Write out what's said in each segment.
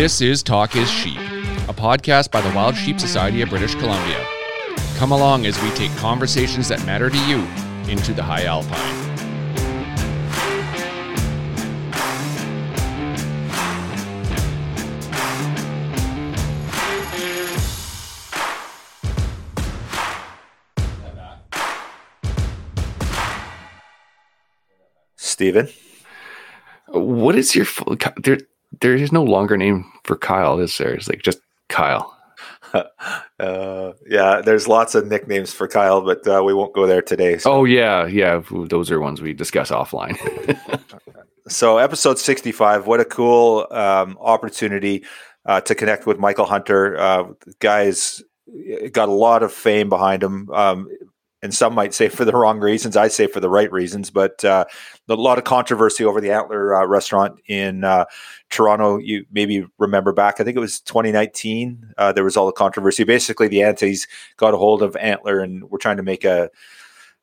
This is Talk is Sheep, a podcast by the Wild Sheep Society of British Columbia. Come along as we take conversations that matter to you into the high alpine. Steven. What is your full? There, there is no longer name for Kyle, is there? It's like just Kyle. uh, yeah, there's lots of nicknames for Kyle, but uh, we won't go there today. So. Oh yeah, yeah, those are ones we discuss offline. so episode 65, what a cool um, opportunity uh, to connect with Michael Hunter. Uh, guys got a lot of fame behind him. Um, and some might say for the wrong reasons. I say for the right reasons, but uh, a lot of controversy over the Antler uh, restaurant in uh, Toronto. You maybe remember back, I think it was 2019. Uh, there was all the controversy. Basically, the Antis got a hold of Antler and we're trying to make a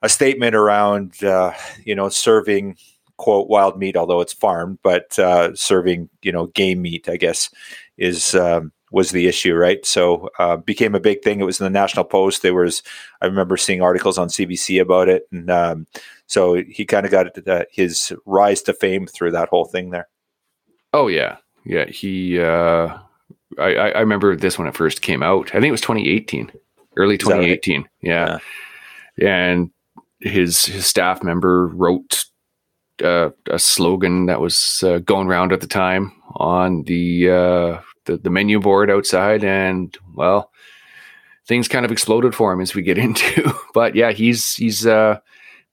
a statement around uh, you know serving quote wild meat, although it's farmed, but uh, serving you know game meat. I guess is um, was the issue, right? So uh, became a big thing. It was in the National Post. There was, I remember seeing articles on CBC about it, and um, so he kind of got his rise to fame through that whole thing there. Oh yeah, yeah. He, uh, I, I remember this when it first came out. I think it was 2018, early 2018. Right? Yeah. yeah, and his his staff member wrote uh, a slogan that was uh, going around at the time on the uh, the, the menu board outside, and well, things kind of exploded for him as we get into. but yeah, he's he's uh,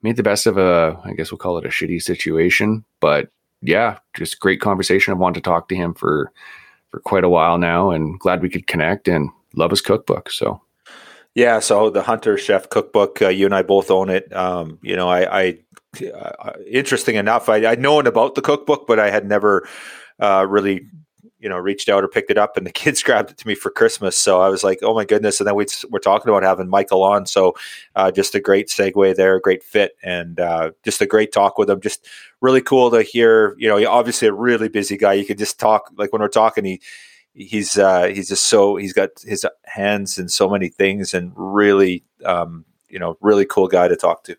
made the best of a, I guess we'll call it a shitty situation. But yeah, just great conversation. I've wanted to talk to him for for quite a while now, and glad we could connect and love his cookbook. So. Yeah, so the Hunter Chef Cookbook, uh, you and I both own it. Um, you know, I, I uh, interesting enough, I, I'd known about the cookbook, but I had never uh, really you know reached out or picked it up and the kids grabbed it to me for christmas. So i was like oh my goodness. And then we we're talking about having michael on. So uh, just a great segue there great fit and uh, just a great talk with him. Just really cool to hear you know obviously a really busy guy. You could just talk like when we're talking he he's uh, he's just so he's got his hands in so many things and really um, you know really cool guy to talk to.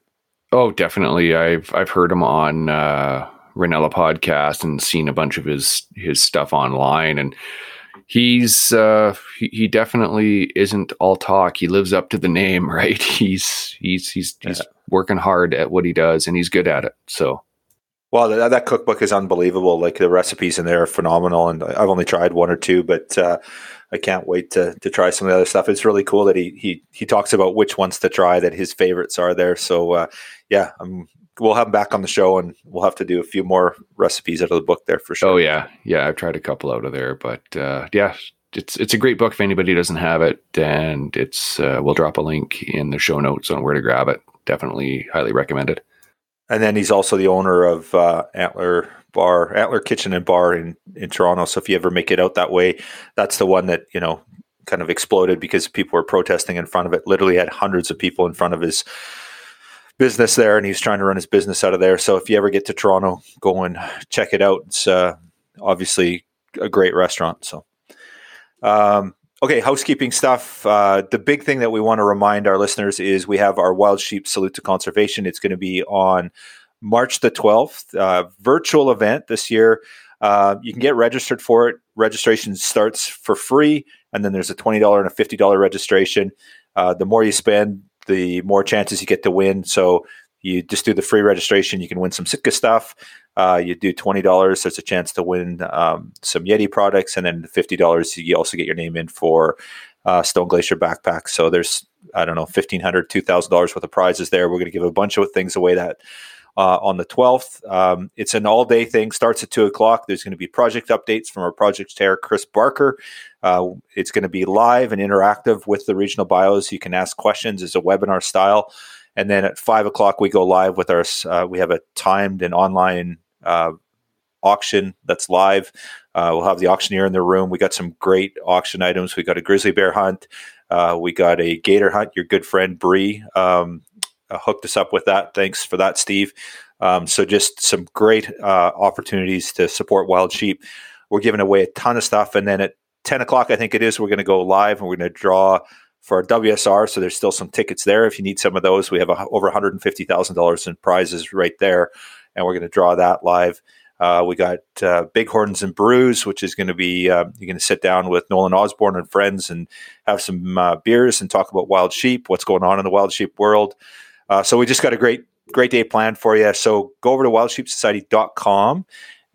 Oh definitely. I've i've heard him on uh Rinella podcast and seen a bunch of his his stuff online and he's uh he, he definitely isn't all talk he lives up to the name right he's he's he's he's yeah. working hard at what he does and he's good at it so well that, that cookbook is unbelievable like the recipes in there are phenomenal and i've only tried one or two but uh I can't wait to to try some of the other stuff. It's really cool that he he he talks about which ones to try that his favorites are there. So uh, yeah, I'm we'll have him back on the show and we'll have to do a few more recipes out of the book there for sure. Oh yeah. Yeah. I've tried a couple out of there, but uh, yeah, it's, it's a great book if anybody doesn't have it and it's, uh, we'll drop a link in the show notes on where to grab it. Definitely highly recommended. And then he's also the owner of uh, Antler Bar, Antler Kitchen and Bar in, in Toronto. So if you ever make it out that way, that's the one that, you know, kind of exploded because people were protesting in front of it. Literally had hundreds of people in front of his business there, and he's trying to run his business out of there. So if you ever get to Toronto, go and check it out. It's uh, obviously a great restaurant. So, um, okay, housekeeping stuff. Uh, the big thing that we want to remind our listeners is we have our Wild Sheep Salute to Conservation. It's going to be on March the 12th, uh, virtual event this year. Uh, you can get registered for it. Registration starts for free, and then there's a $20 and a $50 registration. Uh, the more you spend, the more chances you get to win. So you just do the free registration, you can win some Sitka stuff. Uh, you do twenty dollars, there's a chance to win um, some Yeti products, and then fifty dollars, you also get your name in for uh, Stone Glacier backpacks. So there's I don't know fifteen hundred, two thousand dollars worth of prizes there. We're going to give a bunch of things away that uh, on the 12th. Um, it's an all day thing, starts at 2 o'clock. There's going to be project updates from our project chair, Chris Barker. Uh, it's going to be live and interactive with the regional bios. You can ask questions as a webinar style. And then at 5 o'clock, we go live with our, uh, we have a timed and online uh, auction that's live. Uh, we'll have the auctioneer in the room. We got some great auction items. We got a grizzly bear hunt. Uh, we got a gator hunt. Your good friend Bree um, hooked us up with that. Thanks for that, Steve. Um, so just some great uh, opportunities to support wild sheep. we're giving away a ton of stuff. And then at 10 o'clock, I think it is, we're going to go live and we're going to draw for WSR. So there's still some tickets there. If you need some of those, we have a, over $150,000 in prizes right there. And we're going to draw that live. Uh, we got uh, Bighorns and Brews, which is going to be uh, you're going to sit down with Nolan Osborne and friends and have some uh, beers and talk about wild sheep, what's going on in the wild sheep world. Uh, so we just got a great great day planned for you. So go over to wildsheepsociety.com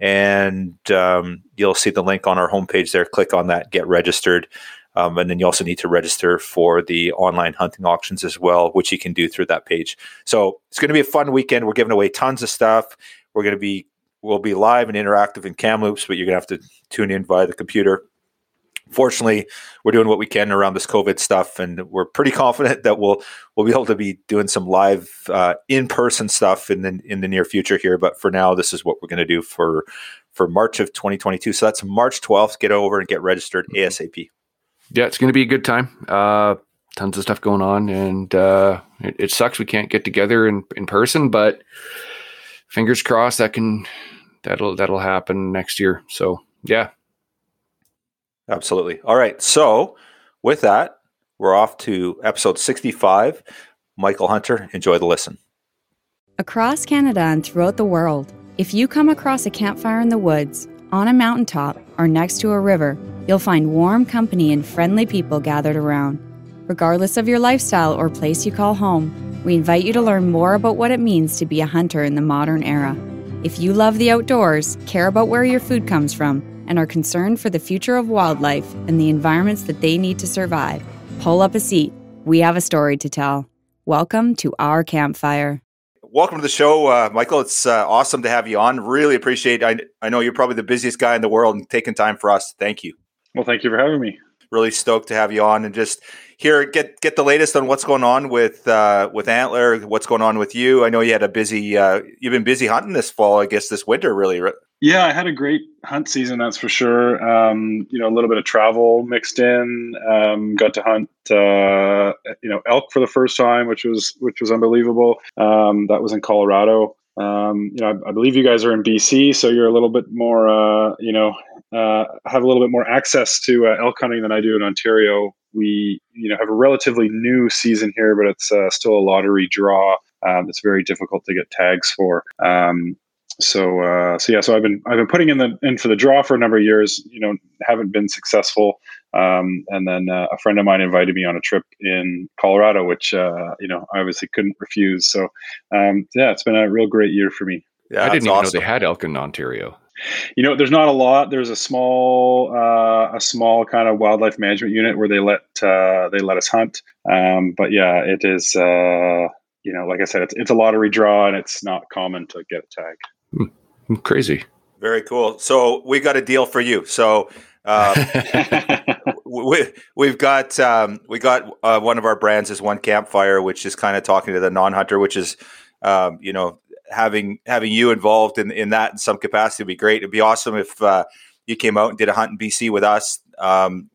and um, you'll see the link on our homepage there. Click on that, get registered. Um, and then you also need to register for the online hunting auctions as well, which you can do through that page. So it's going to be a fun weekend. We're giving away tons of stuff. We're going to be we'll be live and interactive in Kamloops, but you're going to have to tune in via the computer. Fortunately, we're doing what we can around this COVID stuff, and we're pretty confident that we'll we'll be able to be doing some live uh, in person stuff in the in the near future here. But for now, this is what we're going to do for for March of 2022. So that's March 12th. Get over and get registered mm-hmm. ASAP. Yeah, it's going to be a good time. Uh, tons of stuff going on, and uh, it, it, sucks we can't get together in, in person, but fingers crossed that can that'll that'll happen next year. So yeah, absolutely. All right, so with that, we're off to episode 65. Michael Hunter, enjoy the listen. Across Canada and throughout the world, if you come across a campfire in the woods, on a mountaintop, or next to a river, you'll find warm company and friendly people gathered around. Regardless of your lifestyle or place you call home, we invite you to learn more about what it means to be a hunter in the modern era. If you love the outdoors, care about where your food comes from, and are concerned for the future of wildlife and the environments that they need to survive, pull up a seat. We have a story to tell. Welcome to our campfire. Welcome to the show, uh, Michael. It's uh, awesome to have you on. Really appreciate. I I know you're probably the busiest guy in the world, and taking time for us. Thank you. Well, thank you for having me. Really stoked to have you on, and just here get get the latest on what's going on with uh, with Antler. What's going on with you? I know you had a busy. Uh, you've been busy hunting this fall. I guess this winter, really. Yeah, I had a great hunt season. That's for sure. Um, you know, a little bit of travel mixed in. Um, got to hunt, uh, you know, elk for the first time, which was which was unbelievable. Um, that was in Colorado. Um, you know, I, I, believe you guys are in BC, so you're a little bit more, uh, you know, uh, have a little bit more access to uh, elk hunting than I do in Ontario. We, you know, have a relatively new season here, but it's uh, still a lottery draw. Um, it's very difficult to get tags for. Um, so, uh, so yeah, so I've been I've been putting in the in for the draw for a number of years. You know, haven't been successful. Um, and then uh, a friend of mine invited me on a trip in Colorado, which uh, you know I obviously couldn't refuse. So, um, yeah, it's been a real great year for me. Yeah, I didn't even awesome. know they had elk in Ontario. You know, there's not a lot. There's a small, uh, a small kind of wildlife management unit where they let uh, they let us hunt. Um, but yeah, it is. Uh, you know, like I said, it's it's a lottery draw, and it's not common to get a tag. Hmm, crazy. Very cool. So we got a deal for you. So uh, we, we've got um, we got uh, one of our brands is one campfire, which is kind of talking to the non-hunter, which is um, you know having having you involved in, in that in some capacity would be great. It'd be awesome if uh, you came out and did a hunt in BC with us. Um,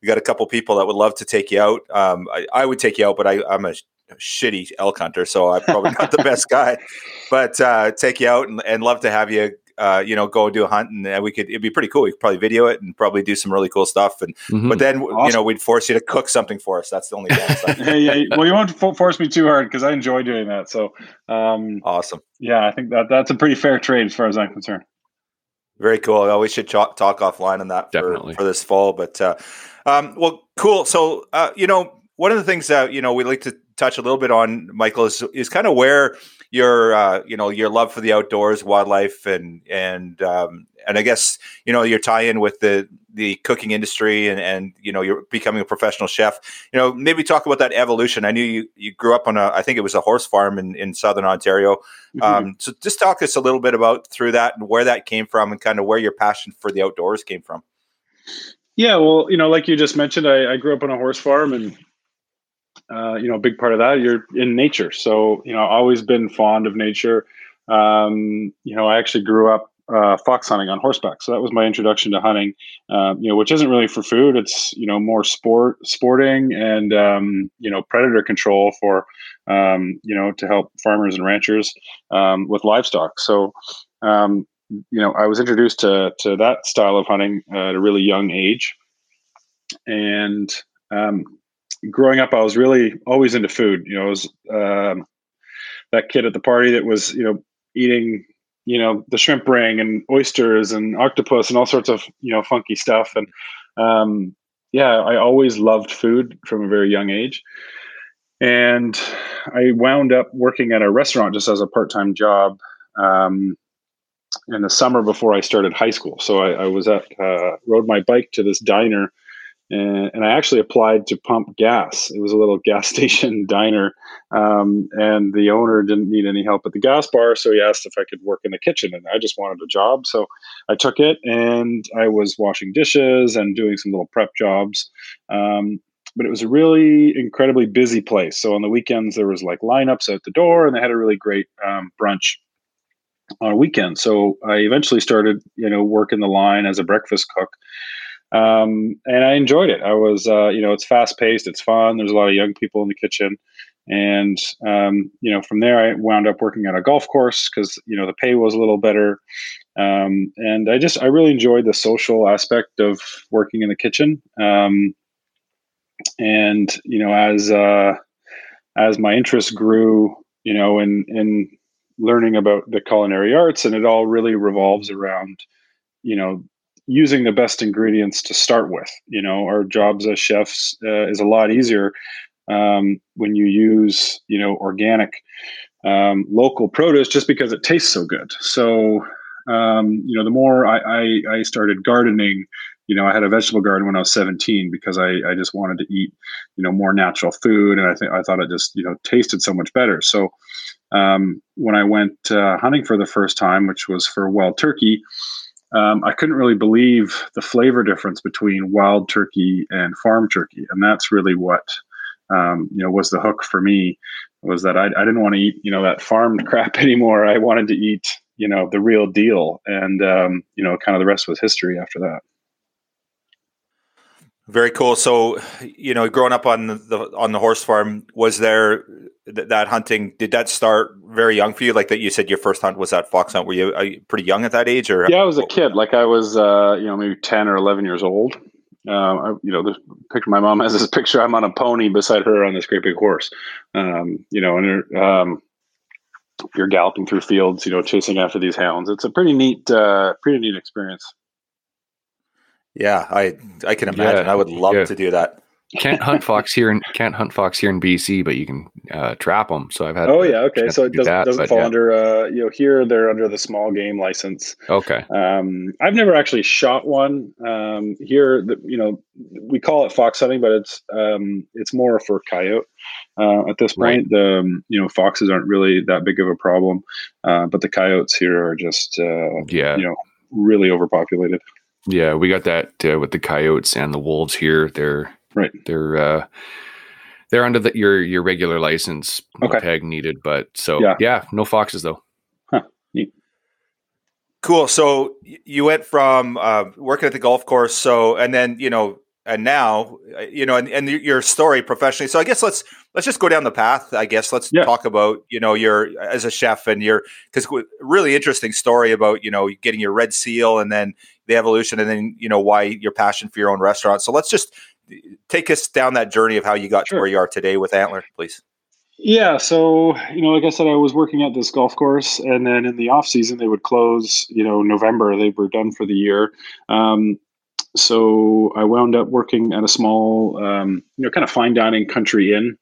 we got a couple people that would love to take you out. Um, I, I, would take you out, but I, am a shitty elk hunter, so I'm probably not the best guy. But uh, take you out and, and love to have you uh, you know, go and do a hunt, and uh, we could. It'd be pretty cool. We could probably video it and probably do some really cool stuff. And mm-hmm. but then awesome. you know, we'd force you to cook something for us. That's the only downside. yeah, yeah. Well, you won't force me too hard because I enjoy doing that. So um, awesome. Yeah, I think that that's a pretty fair trade as far as I'm concerned. Very cool. Well, we should talk, talk offline on that for, for this fall. But uh, um, well, cool. So uh, you know, one of the things that you know we like to touch a little bit on, Michael, is is kind of where your uh, you know your love for the outdoors, wildlife, and and um, and I guess you know your tie in with the the cooking industry, and and you know you're becoming a professional chef. You know, maybe talk about that evolution. I knew you you grew up on a I think it was a horse farm in in southern Ontario. Mm-hmm. Um, so just talk us a little bit about through that and where that came from, and kind of where your passion for the outdoors came from. Yeah, well, you know, like you just mentioned, I, I grew up on a horse farm, and uh, you know, a big part of that, you're in nature. So, you know, always been fond of nature. Um, you know, I actually grew up uh, fox hunting on horseback. So that was my introduction to hunting, um, you know, which isn't really for food. It's, you know, more sport, sporting and, um, you know, predator control for, um, you know, to help farmers and ranchers um, with livestock. So, um, you know, I was introduced to to that style of hunting at a really young age, and um, growing up, I was really always into food. You know, I was um, that kid at the party that was you know eating you know the shrimp ring and oysters and octopus and all sorts of you know funky stuff and um, yeah i always loved food from a very young age and i wound up working at a restaurant just as a part-time job um, in the summer before i started high school so i, I was at uh, rode my bike to this diner and, and, I actually applied to pump gas. It was a little gas station diner, um, and the owner didn't need any help at the gas bar, so he asked if I could work in the kitchen, and I just wanted a job, so I took it, and I was washing dishes and doing some little prep jobs. Um, but it was a really incredibly busy place. So on the weekends there was like lineups out the door, and they had a really great um, brunch on a weekend. So I eventually started, you know, working the line as a breakfast cook um, and I enjoyed it. I was, uh, you know, it's fast paced, it's fun. There's a lot of young people in the kitchen, and um, you know, from there I wound up working at a golf course because you know the pay was a little better, um, and I just I really enjoyed the social aspect of working in the kitchen. Um, and you know, as uh, as my interest grew, you know, in in learning about the culinary arts, and it all really revolves around you know using the best ingredients to start with. You know, our jobs as chefs uh, is a lot easier um, when you use you know organic um, local produce just because it tastes so good. So um, you know, the more I, I, I, started gardening, you know, I had a vegetable garden when I was 17 because I, I just wanted to eat, you know, more natural food, and I think I thought it just you know tasted so much better. So um, when I went uh, hunting for the first time, which was for wild turkey, um, I couldn't really believe the flavor difference between wild turkey and farm turkey, and that's really what um, you know was the hook for me. Was that I, I didn't want to eat you know that farmed crap anymore. I wanted to eat you know the real deal, and um, you know kind of the rest was history after that. Very cool. So, you know, growing up on the on the horse farm, was there th- that hunting? Did that start very young for you? Like that, you said your first hunt was that fox hunt. Were you, you pretty young at that age, or yeah, I was a kid. Like I was, uh, you know, maybe ten or eleven years old. Uh, I, you know, this picture my mom has this picture. I'm on a pony beside her on this great big horse. Um, you know, and um, you're galloping through fields. You know, chasing after these hounds. It's a pretty neat, uh, pretty neat experience. Yeah, I I can imagine. Yeah, I would love yeah. to do that. can't hunt fox here and can't hunt fox here in BC, but you can uh, trap them. So I've had. Oh yeah, okay. So it doesn't, that, doesn't fall yeah. under. Uh, you know, here they're under the small game license. Okay. Um, I've never actually shot one. Um, here, the, you know, we call it fox hunting, but it's um, it's more for coyote. Uh, at this point, right. the um, you know foxes aren't really that big of a problem, uh, but the coyotes here are just uh, yeah, you know, really overpopulated. Yeah, we got that uh, with the coyotes and the wolves here. They're right. They're uh, they're under the, your your regular license okay. peg needed, but so yeah. yeah, no foxes though. Huh. Neat. Cool. So you went from uh, working at the golf course, so and then you know and now uh, you know and, and your story professionally so i guess let's let's just go down the path i guess let's yeah. talk about you know your as a chef and your because really interesting story about you know getting your red seal and then the evolution and then you know why your passion for your own restaurant so let's just take us down that journey of how you got sure. to where you are today with antler please yeah, so you know, like I said, I was working at this golf course, and then in the off season they would close. You know, November they were done for the year. Um, so I wound up working at a small, um, you know, kind of fine dining country inn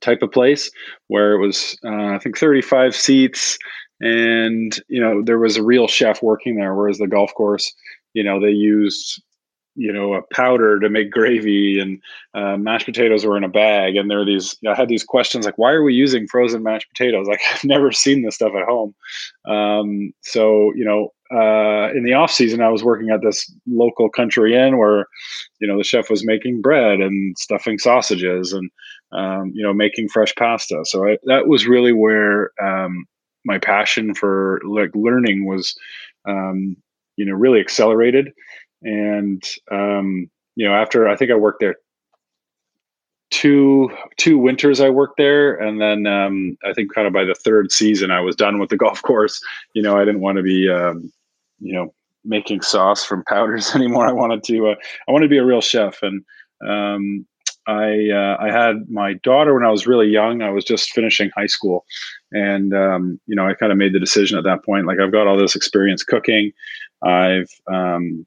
type of place where it was, uh, I think, 35 seats. And, you know, there was a real chef working there, whereas the golf course, you know, they used you know a powder to make gravy and uh, mashed potatoes were in a bag. And there were these you know, i had these questions like why are we using frozen mashed potatoes? Like i've never seen this stuff at home. Um, so you know uh, in the off season i was working at this local country inn where you know the chef was making bread and stuffing sausages and um, you know making fresh pasta. So I, that was really where um, my passion for like learning was um, you know really accelerated and um, you know after i think i worked there two two winters I worked there, and then um, I think kind of by the third season I was done with the golf course. You know, I didn't want to be um, you know making sauce from powders anymore. I wanted to uh, I wanted to be a real chef, and um, I uh, I had my daughter when I was really young. I was just finishing high school, and um, you know I kind of made the decision at that point. Like I've got all this experience cooking. I've um,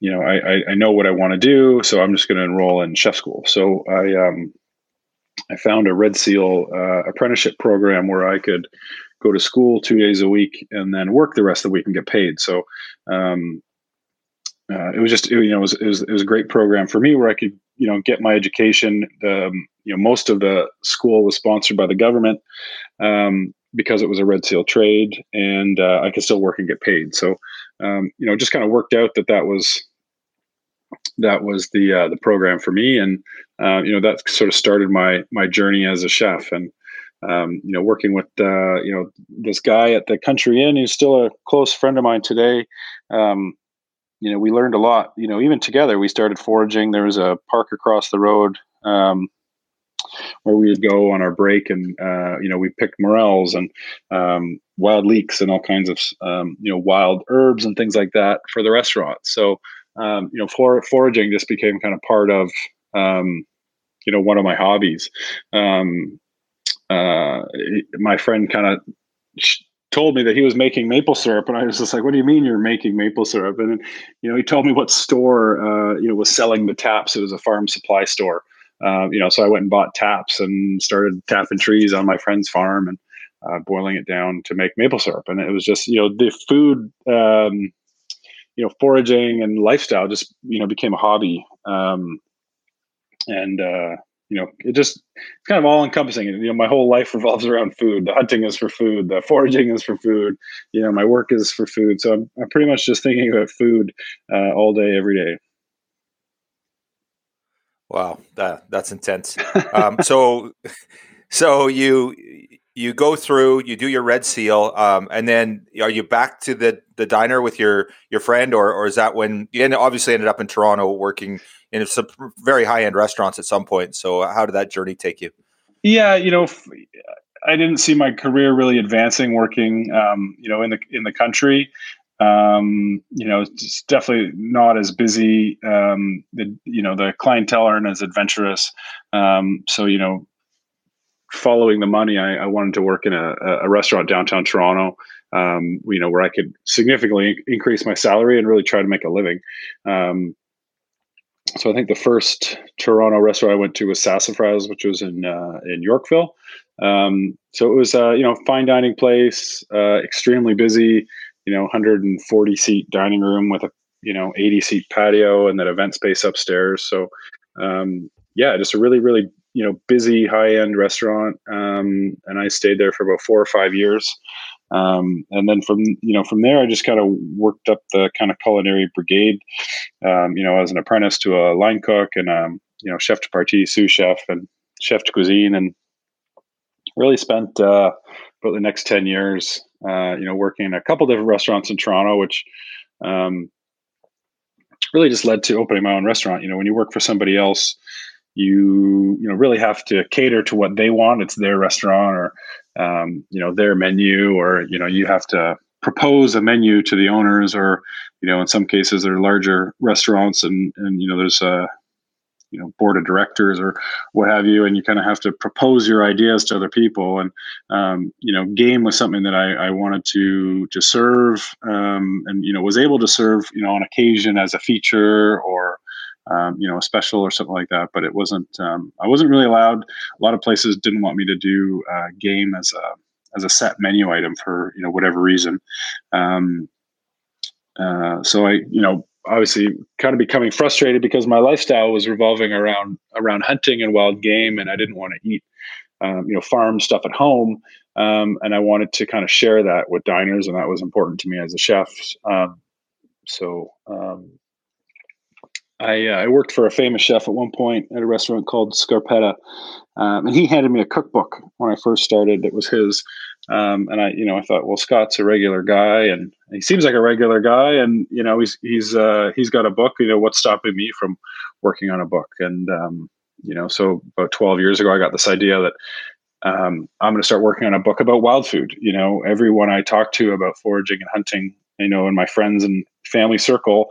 you know I, I know what I want to do, so I'm just going to enroll in chef school. So I um, I found a Red Seal uh, apprenticeship program where I could go to school two days a week and then work the rest of the week and get paid. So um, uh, it was just you know it was, it was, it was a great program for me where I could you know get my education. Um, you know most of the school was sponsored by the government um, because it was a Red Seal trade, and uh, I could still work and get paid. So um, you know just kind of worked out that that was that was the uh, the program for me, and uh, you know that sort of started my my journey as a chef and. Um, you know, working with uh, you know this guy at the Country Inn, he's still a close friend of mine today. Um, you know, we learned a lot. You know, even together, we started foraging. There was a park across the road um, where we would go on our break, and uh, you know, we picked morels and um, wild leeks and all kinds of um, you know wild herbs and things like that for the restaurant. So, um, you know, for, foraging just became kind of part of um, you know one of my hobbies. Um, uh, my friend kind of told me that he was making maple syrup and i was just like what do you mean you're making maple syrup? And you know he told me what store uh, you know was selling the taps. It was a farm supply store. Uh, you know so i went and bought taps and started tapping trees on my friend's farm and uh, boiling it down to make maple syrup. And it was just you know the food um, you know foraging and lifestyle just you know became a hobby. Um, and uh, you know, it just it's kind of all encompassing. You know, my whole life revolves around food. The hunting is for food. The foraging is for food. You know, my work is for food. So I'm, I'm pretty much just thinking about food uh, all day, every day. Wow, that that's intense. Um, so, so you you go through, you do your red seal, um, and then are you back to the the diner with your your friend, or or is that when you obviously ended up in Toronto working in some very high end restaurants at some point? So how did that journey take you? Yeah, you know, I didn't see my career really advancing working, um, you know, in the in the country. Um, you know, it's definitely not as busy. Um, the you know the clientele aren't as adventurous. Um, so you know, following the money, I, I wanted to work in a, a restaurant downtown Toronto. Um, you know, where I could significantly increase my salary and really try to make a living. Um, so I think the first Toronto restaurant I went to was Sassafraz, which was in uh, in Yorkville. Um, so it was uh, you know fine dining place, uh, extremely busy. You know, 140 seat dining room with a you know 80 seat patio and that event space upstairs. So um, yeah, just a really really you know busy high end restaurant. Um, and I stayed there for about four or five years. Um, and then from you know from there, I just kind of worked up the kind of culinary brigade. Um, you know, as an apprentice to a line cook and um, you know chef de partie, sous chef, and chef de cuisine, and really spent uh, about the next ten years, uh, you know, working in a couple different restaurants in Toronto, which um, really just led to opening my own restaurant. You know, when you work for somebody else, you you know really have to cater to what they want. It's their restaurant or um, you know their menu, or you know you have to propose a menu to the owners, or you know in some cases they're larger restaurants, and and you know there's a you know board of directors or what have you and you kind of have to propose your ideas to other people and um, you know game was something that I, I wanted to to serve um, and you know was able to serve you know on occasion as a feature or um, you know, a special or something like that. But it wasn't. Um, I wasn't really allowed. A lot of places didn't want me to do uh, game as a as a set menu item for you know whatever reason. Um, uh, so I, you know, obviously kind of becoming frustrated because my lifestyle was revolving around around hunting and wild game, and I didn't want to eat, um, you know, farm stuff at home. Um, and I wanted to kind of share that with diners, and that was important to me as a chef. Um, so um, I, uh, I worked for a famous chef at one point at a restaurant called Scarpetta, um, and he handed me a cookbook when I first started. It was his, um, and I, you know, I thought, well, Scott's a regular guy, and he seems like a regular guy, and you know, he's he's uh, he's got a book. You know, what's stopping me from working on a book? And um, you know, so about 12 years ago, I got this idea that um, I'm going to start working on a book about wild food. You know, everyone I talk to about foraging and hunting, you know, and my friends and family circle,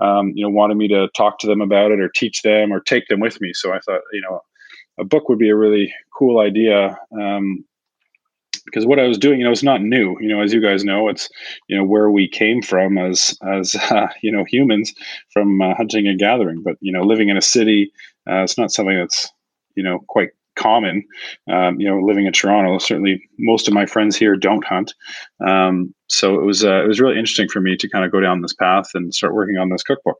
um, you know, wanted me to talk to them about it or teach them or take them with me. So I thought, you know, a book would be a really cool idea. Um, because what I was doing, you know, it's not new. You know, as you guys know, it's you know where we came from as as uh, you know humans from uh, hunting and gathering. But you know, living in a city, uh, it's not something that's you know quite common. Um, you know, living in Toronto, certainly most of my friends here don't hunt. Um, so it was uh, it was really interesting for me to kind of go down this path and start working on this cookbook.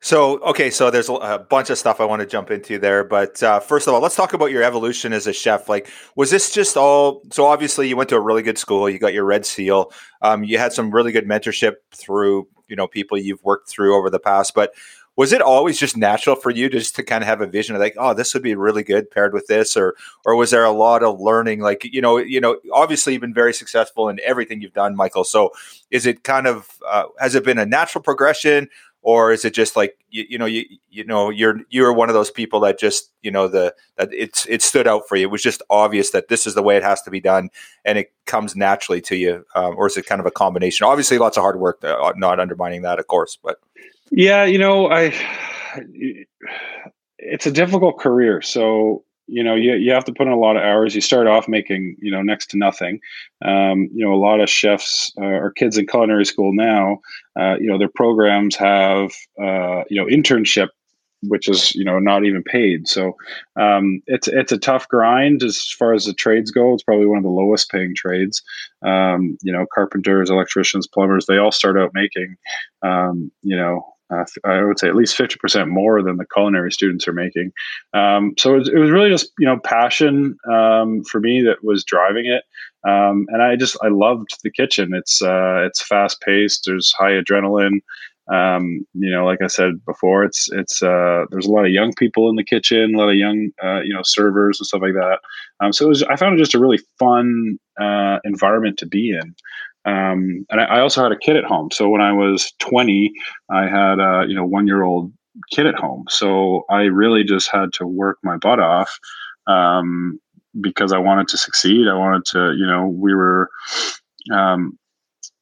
So, okay, so there's a bunch of stuff I want to jump into there, but uh, first of all, let's talk about your evolution as a chef. Like, was this just all? So, obviously, you went to a really good school, you got your red seal, um, you had some really good mentorship through, you know, people you've worked through over the past. But was it always just natural for you just to kind of have a vision of like, oh, this would be really good paired with this, or or was there a lot of learning? Like, you know, you know, obviously you've been very successful in everything you've done, Michael. So, is it kind of uh, has it been a natural progression? or is it just like you, you, know you you know you're you're one of those people that just you know the that it's it stood out for you it was just obvious that this is the way it has to be done and it comes naturally to you um, or is it kind of a combination obviously lots of hard work uh, not undermining that of course but yeah you know i it's a difficult career. So you know you, you have to put in a lot of hours. You start off making you know next to nothing. Um, you know a lot of chefs uh, or kids in culinary school now uh, you know their programs have uh, you know internship which is you know not even paid. So um, it's it's a tough grind as far as the trades go. It's probably one of the lowest paying trades. Um, you know carpenters electricians plumbers they all start out making um, you know uh, I would say at least 50% more than the culinary students are making. Um, so it was, it was, really just, you know, passion um, for me that was driving it. Um, and I just, I loved the kitchen. It's, uh, it's fast paced. There's high adrenaline. Um, you know, like I said before, it's, it's, uh, there's a lot of young people in the kitchen, a lot of young, uh, you know, servers and stuff like that. Um, so was, I found it just a really fun uh, environment to be in. Um, and I, I, also had a kid at home. So when I was 20, I had a you know one year old kid at home. So I really just had to work my butt off um, because I wanted to succeed. I wanted to you know we were. Um,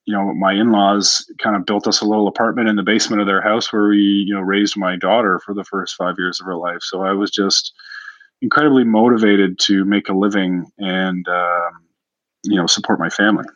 you know, my in-laws kind of built us a little apartment in the basement of their house where we, you know, raised my daughter for the first five years of her life. So I was just incredibly motivated to make a living and, um, you know, support my family.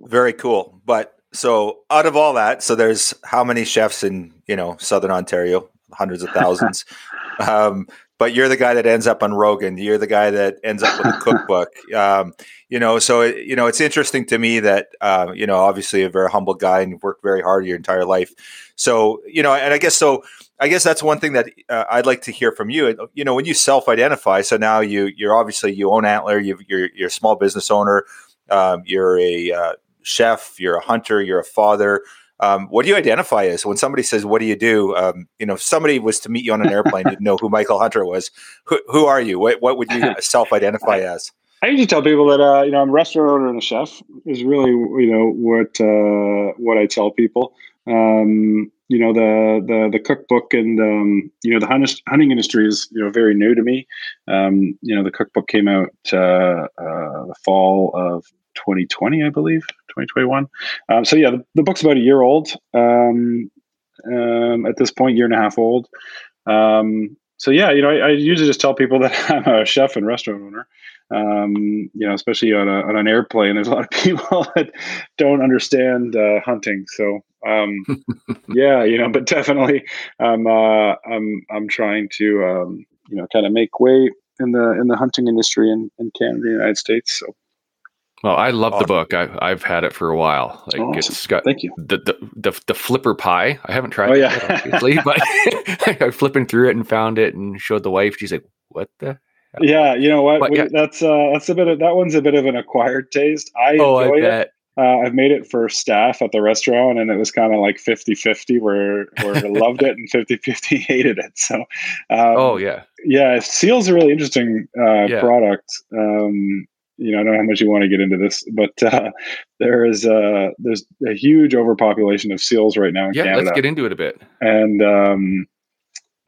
Very cool. But so out of all that, so there's how many chefs in, you know, Southern Ontario? Hundreds of thousands. um, but you're the guy that ends up on Rogan. You're the guy that ends up with a cookbook. Um, you know, so it, you know, it's interesting to me that uh, you know, obviously a very humble guy and you've worked very hard your entire life. So you know, and I guess so. I guess that's one thing that uh, I'd like to hear from you. You know, when you self-identify, so now you you're obviously you own Antler. you are you're, you're a small business owner. Um, you're a uh, chef, you're a hunter, you're a father. Um, what do you identify as when somebody says, "What do you do?" Um, you know, if somebody was to meet you on an airplane, you'd know who Michael Hunter was. Who, who are you? What, what would you self-identify as? I usually tell people that uh, you know I'm a restaurant owner and a chef is really you know what uh, what I tell people. Um, you know the the the cookbook and um, you know the hunting industry is you know very new to me. Um, you know the cookbook came out uh, uh the fall of 2020, I believe, 2021. Um, so yeah, the, the, book's about a year old um, um, at this point, year and a half old. Um, so yeah, you know, I, I, usually just tell people that I'm a chef and restaurant owner. Um, you know, especially on, a, on, an airplane, there's a lot of people that don't understand uh, hunting. So um, yeah, you know, but definitely, I'm uh, I'm I'm trying to you know kind of make way in the in the hunting industry in, in Canada, the United States. So well, I love awesome. the book. I, I've had it for a while. Like awesome. it's got thank you. The, the the the flipper pie. I haven't tried. Oh yeah, it, obviously, but I flipping through it and found it and showed the wife. She's like, "What the?" Hell? Yeah, you know what? We, yeah. That's uh, that's a bit of that one's a bit of an acquired taste. I oh, enjoy I it. Uh, I've made it for staff at the restaurant, and it was kind of like 50 50 where, where loved it and 50 50 hated it. So, um, oh, yeah. Yeah, Seal's a really interesting uh, yeah. product. Um, you know, I don't know how much you want to get into this, but uh, there is a there's a huge overpopulation of seals right now in yeah, Canada. let's get into it a bit. And um,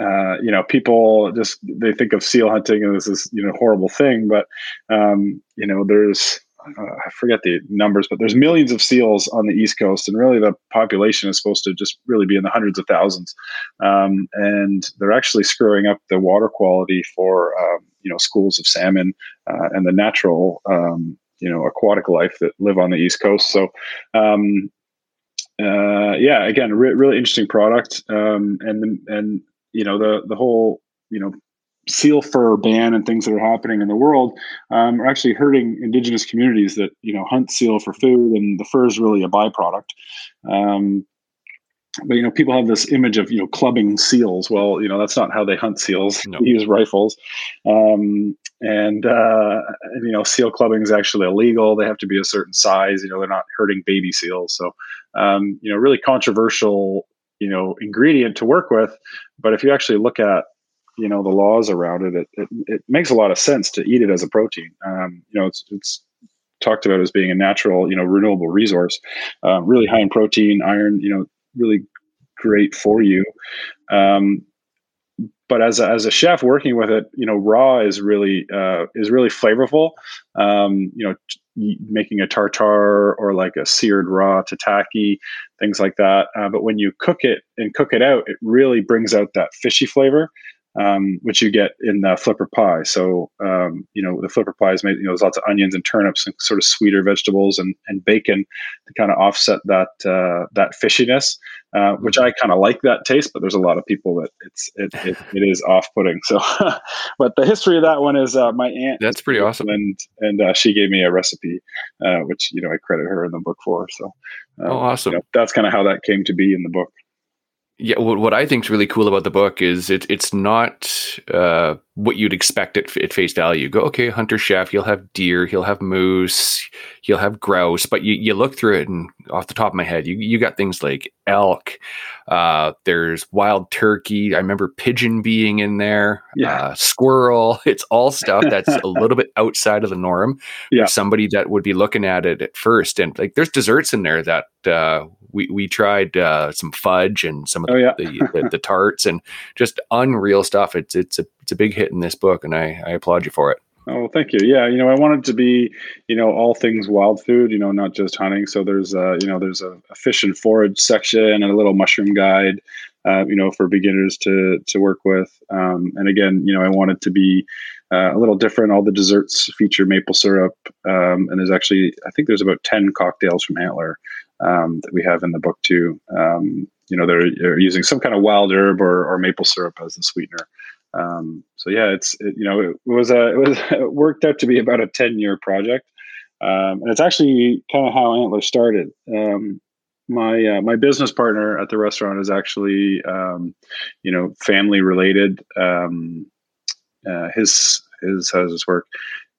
uh, you know, people just they think of seal hunting and this is you know horrible thing, but um, you know, there's uh, I forget the numbers, but there's millions of seals on the East Coast, and really the population is supposed to just really be in the hundreds of thousands. Um, and they're actually screwing up the water quality for um, you know schools of salmon uh, and the natural um, you know aquatic life that live on the East Coast. So um, uh, yeah, again, re- really interesting product, um, and and you know the the whole you know seal fur ban and things that are happening in the world um, are actually hurting indigenous communities that you know hunt seal for food and the fur is really a byproduct. Um, but you know people have this image of you know clubbing seals. Well you know that's not how they hunt seals. No. they use rifles. Um, and uh, you know seal clubbing is actually illegal. They have to be a certain size. You know they're not hurting baby seals. So um, you know really controversial you know ingredient to work with. But if you actually look at you know the laws around it, it, it, it makes a lot of sense to eat it as a protein. Um, you know, it's it's talked about as being a natural, you know, renewable resource, uh, really high in protein, iron. You know, really great for you. Um, but as a, as a chef working with it, you know, raw is really uh, is really flavorful. Um, you know, t- making a tartare or like a seared raw tataki, things like that. Uh, but when you cook it and cook it out, it really brings out that fishy flavor um, which you get in the flipper pie. So, um, you know, the flipper pie is made, you know, there's lots of onions and turnips and sort of sweeter vegetables and, and bacon to kind of offset that, uh, that fishiness, uh, which mm-hmm. I kind of like that taste, but there's a lot of people that it's, it, it, it is off putting. So, but the history of that one is, uh, my aunt. That's pretty awesome. And, and, uh, she gave me a recipe, uh, which, you know, I credit her in the book for. So, oh, awesome. You know, that's kind of how that came to be in the book. Yeah, what, I think is really cool about the book is it, it's not uh, what you'd expect at, at face value. You go, okay, hunter chef, he'll have deer, he'll have moose, he'll have grouse, but you, you look through it and off the top of my head, you, you got things like elk, uh, there's wild turkey. I remember pigeon being in there, yeah. uh, squirrel. It's all stuff that's a little bit outside of the norm. Yeah. somebody that would be looking at it at first. And like there's desserts in there that uh, we we tried uh, some fudge and some of the, oh, yeah. the, the, the, tarts and just unreal stuff. It's it's a it's a big hit in this book, and I, I applaud you for it. Oh, thank you. Yeah, you know, I wanted to be, you know, all things wild food. You know, not just hunting. So there's, uh, you know, there's a, a fish and forage section and a little mushroom guide, uh, you know, for beginners to to work with. Um, and again, you know, I wanted to be uh, a little different. All the desserts feature maple syrup, um, and there's actually, I think there's about ten cocktails from Antler um, that we have in the book too. Um, you know, they're, they're, using some kind of wild herb or, or maple syrup as the sweetener. Um, so yeah, it's it, you know it, was a it was it worked out to be about a ten year project, um, and it's actually kind of how Antler started. Um, my uh, my business partner at the restaurant is actually um, you know family related. Um, uh, his his how does this work?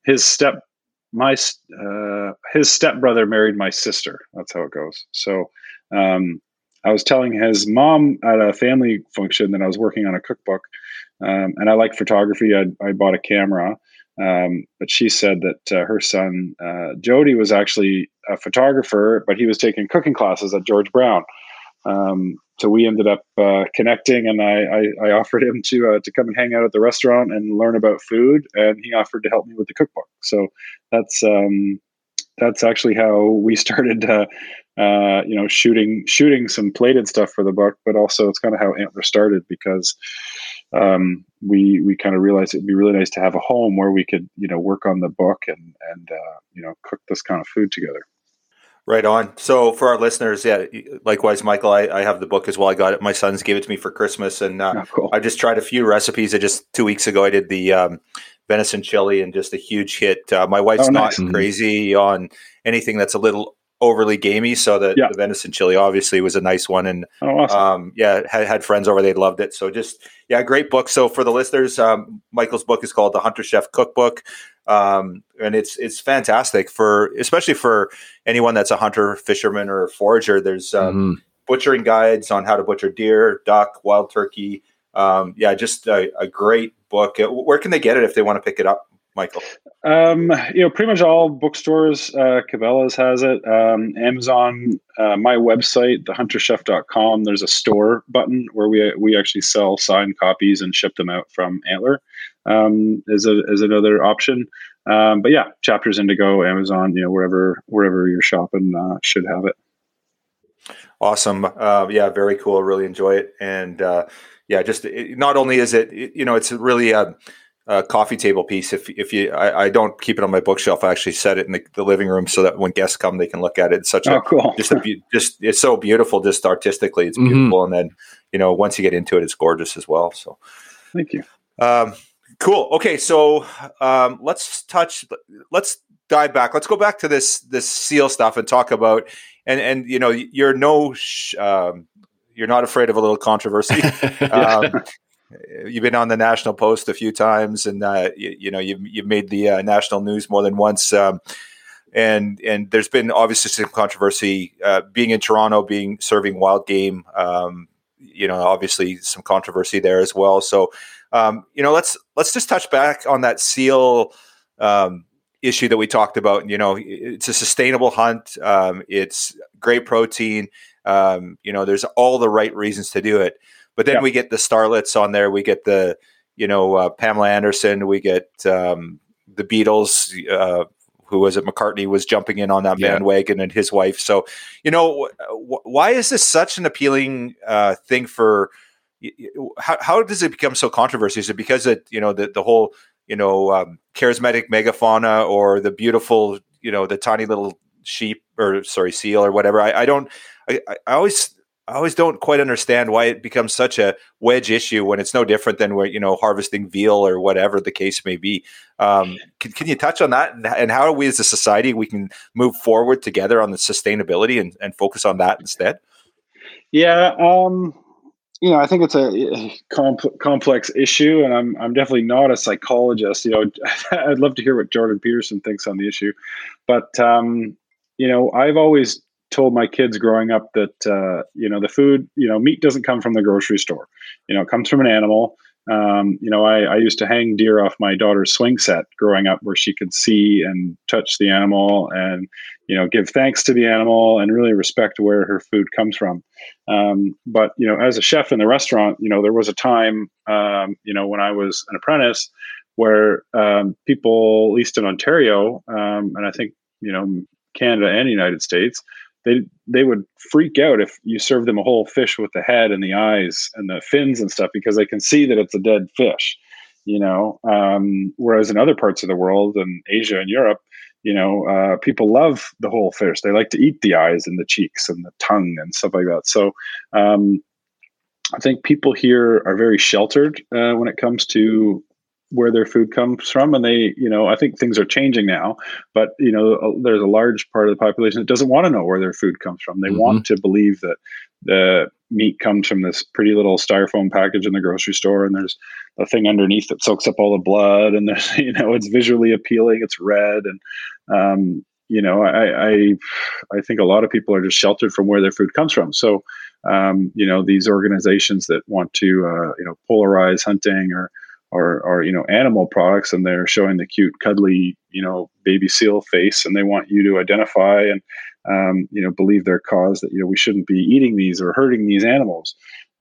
His step my uh, his stepbrother married my sister. That's how it goes. So um, I was telling his mom at a family function that I was working on a cookbook, um, and I like photography. I, I bought a camera, um, but she said that uh, her son uh, Jody was actually a photographer, but he was taking cooking classes at George Brown. Um, so we ended up uh, connecting, and I, I, I, offered him to uh, to come and hang out at the restaurant and learn about food, and he offered to help me with the cookbook. So that's um, that's actually how we started. Uh, uh, you know, shooting shooting some plated stuff for the book, but also it's kind of how Antler started because um, we we kind of realized it'd be really nice to have a home where we could you know work on the book and and uh, you know cook this kind of food together. Right on. So for our listeners, yeah, likewise, Michael, I, I have the book as well. I got it. My sons gave it to me for Christmas, and uh, oh, cool. I just tried a few recipes. I just two weeks ago I did the um, venison chili, and just a huge hit. Uh, my wife's oh, nice. not crazy on anything that's a little overly gamey. So the, yeah. the, venison chili obviously was a nice one, and oh, awesome. um, yeah, had, had friends over, they loved it. So just yeah, great book. So for the listeners, um, Michael's book is called The Hunter Chef Cookbook um, and it's it's fantastic for especially for anyone that's a hunter, fisherman, or forager. There's um, mm-hmm. butchering guides on how to butcher deer, duck, wild turkey. Um, yeah, just a, a, great book. Where can they get it if they want to pick it up? Michael? Um, you know, pretty much all bookstores, uh, Cabela's has it. Um, Amazon, uh, my website, thehunterchef.com, there's a store button where we we actually sell signed copies and ship them out from Antler. Um, is a is another option. Um, but yeah, Chapters Indigo, Amazon, you know, wherever wherever you're shopping uh, should have it. Awesome. Uh, yeah, very cool. Really enjoy it. And uh, yeah, just it, not only is it, you know, it's really a, a coffee table piece. If if you, I, I, don't keep it on my bookshelf. I actually set it in the, the, living room so that when guests come, they can look at it. It's such oh, a cool. Just a, just it's so beautiful. Just artistically, it's mm-hmm. beautiful. Mm-hmm. And then you know, once you get into it, it's gorgeous as well. So, thank you. Um, cool. Okay, so um, let's touch. Let's dive back. Let's go back to this this seal stuff and talk about and and you know you're no sh- um, you're not afraid of a little controversy. um, you've been on the National Post a few times, and uh, you, you, know you've you've made the uh, national news more than once. Um, and and there's been obviously some controversy uh, being in Toronto, being serving wild game. Um, you know, obviously some controversy there as well. So, um, you know, let's let's just touch back on that seal um, issue that we talked about. You know, it's a sustainable hunt. Um, it's great protein. Um, you know, there's all the right reasons to do it. But then yeah. we get the starlets on there. We get the, you know, uh, Pamela Anderson. We get um, the Beatles. Uh, who was it? McCartney was jumping in on that yeah. bandwagon, and his wife. So, you know, w- why is this such an appealing uh, thing for? How, how does it become so controversial? Is it because it, you know, the the whole you know, um, charismatic megafauna or the beautiful, you know, the tiny little sheep or sorry, seal or whatever. I, I don't, I, I always, I always don't quite understand why it becomes such a wedge issue when it's no different than where you know harvesting veal or whatever the case may be. Um, can, can, you touch on that and, how we as a society we can move forward together on the sustainability and, and focus on that instead? Yeah, um, you know, I think it's a complex issue, and I'm I'm definitely not a psychologist. You know, I'd love to hear what Jordan Peterson thinks on the issue, but um, you know, I've always told my kids growing up that uh, you know the food, you know, meat doesn't come from the grocery store. You know, it comes from an animal. Um, you know, I, I, used to hang deer off my daughter's swing set growing up where she could see and touch the animal and, you know, give thanks to the animal and really respect where her food comes from. Um, but, you know, as a chef in the restaurant, you know, there was a time, um, you know, when I was an apprentice where um, people, at least in Ontario, um, and I think, you know, Canada and the United States, they they would freak out if you serve them a whole fish with the head and the eyes and the fins and stuff because they can see that it's a dead fish you know? Um, whereas in other parts of the world and asia and europe you know uh, people love the whole fish. They like to eat the eyes and the cheeks and the tongue and stuff like that. So um, i think people here are very sheltered uh, when it comes to where their food comes from and they you know i think things are changing now but you know there's a large part of the population that doesn't want to know where their food comes from they mm-hmm. want to believe that the meat comes from this pretty little styrofoam package in the grocery store and there's a thing underneath that soaks up all the blood and there's you know it's visually appealing it's red and um, you know I, I i think a lot of people are just sheltered from where their food comes from so um, you know these organizations that want to uh, you know polarize hunting or or or you know animal products and they're showing the cute cuddly you know baby seal face and they want you to identify and um, you know believe their cause that you know we shouldn't be eating these or hurting these animals.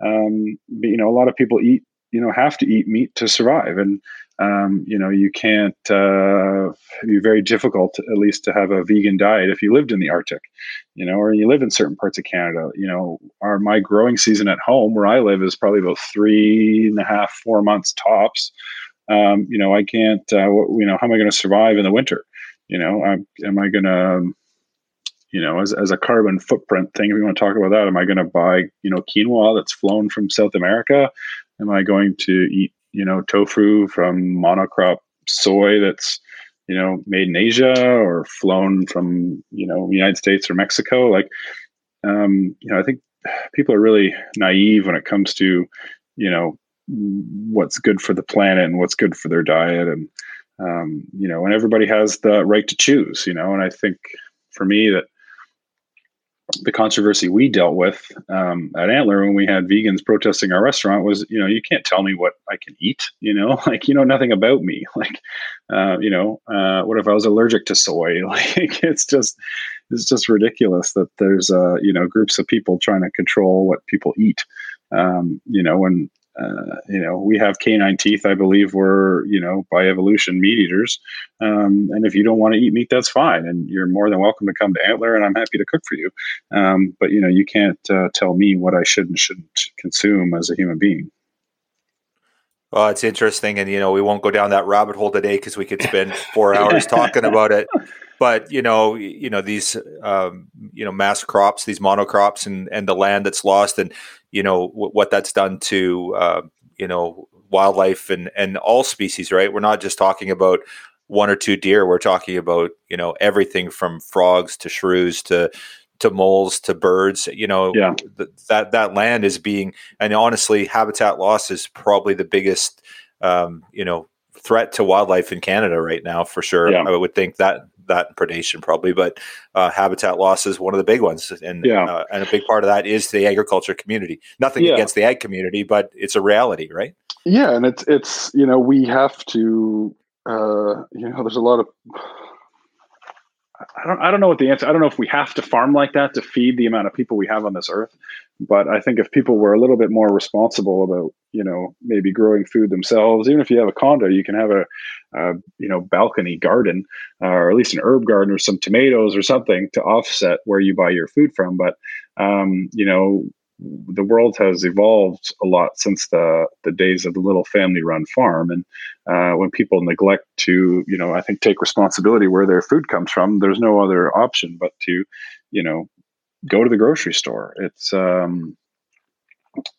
Um, but, you know a lot of people eat you know have to eat meat to survive. And um, you know you can't uh, be very difficult at least to have a vegan diet if you lived in the arctic you know or you live in certain parts of canada. You know our my growing season at home where i live is probably about three and a half four months tops. Um, you know i can't uh, you know how am i going to survive in the winter? You know I'm, am i going to you know, as, as a carbon footprint thing, if you want to talk about that, am I going to buy, you know, quinoa that's flown from South America? Am I going to eat you know tofu from monocrop soy that's you know made in Asia or flown from you know United States or Mexico. Like um, you know, I think people are really naive when it comes to you know what's good for the planet and what's good for their diet and um, you know and everybody has the right to choose you know and i think for me that the controversy we dealt with um, at Antler when we had vegans protesting our restaurant was, you know, you can't tell me what I can eat. You know, like you know nothing about me. Like, uh, you know, uh, what if I was allergic to soy? Like, it's just, it's just ridiculous that there's, uh, you know, groups of people trying to control what people eat. Um, you know, and uh, you know, we have canine teeth. I believe we're, you know, by evolution, meat eaters. Um, and if you don't want to eat meat, that's fine, and you're more than welcome to come to Antler, and I'm happy to cook for you. Um, but you know, you can't uh, tell me what I should and shouldn't consume as a human being. Well, it's interesting, and you know, we won't go down that rabbit hole today because we could spend four hours talking about it. But you know, you know these, um, you know, mass crops, these monocrops, and and the land that's lost, and you know w- what that's done to uh, you know wildlife and and all species right we're not just talking about one or two deer we're talking about you know everything from frogs to shrews to to moles to birds you know yeah. th- that that land is being and honestly habitat loss is probably the biggest um, you know threat to wildlife in canada right now for sure yeah. i would think that that predation probably, but uh, habitat loss is one of the big ones, and yeah. uh, and a big part of that is the agriculture community. Nothing yeah. against the ag community, but it's a reality, right? Yeah, and it's it's you know we have to uh, you know there's a lot of I don't I don't know what the answer. I don't know if we have to farm like that to feed the amount of people we have on this earth. But I think if people were a little bit more responsible about, you know, maybe growing food themselves, even if you have a condo, you can have a, a you know, balcony garden uh, or at least an herb garden or some tomatoes or something to offset where you buy your food from. But, um, you know, the world has evolved a lot since the the days of the little family run farm and uh, when people neglect to you know i think take responsibility where their food comes from there's no other option but to you know go to the grocery store. It's um,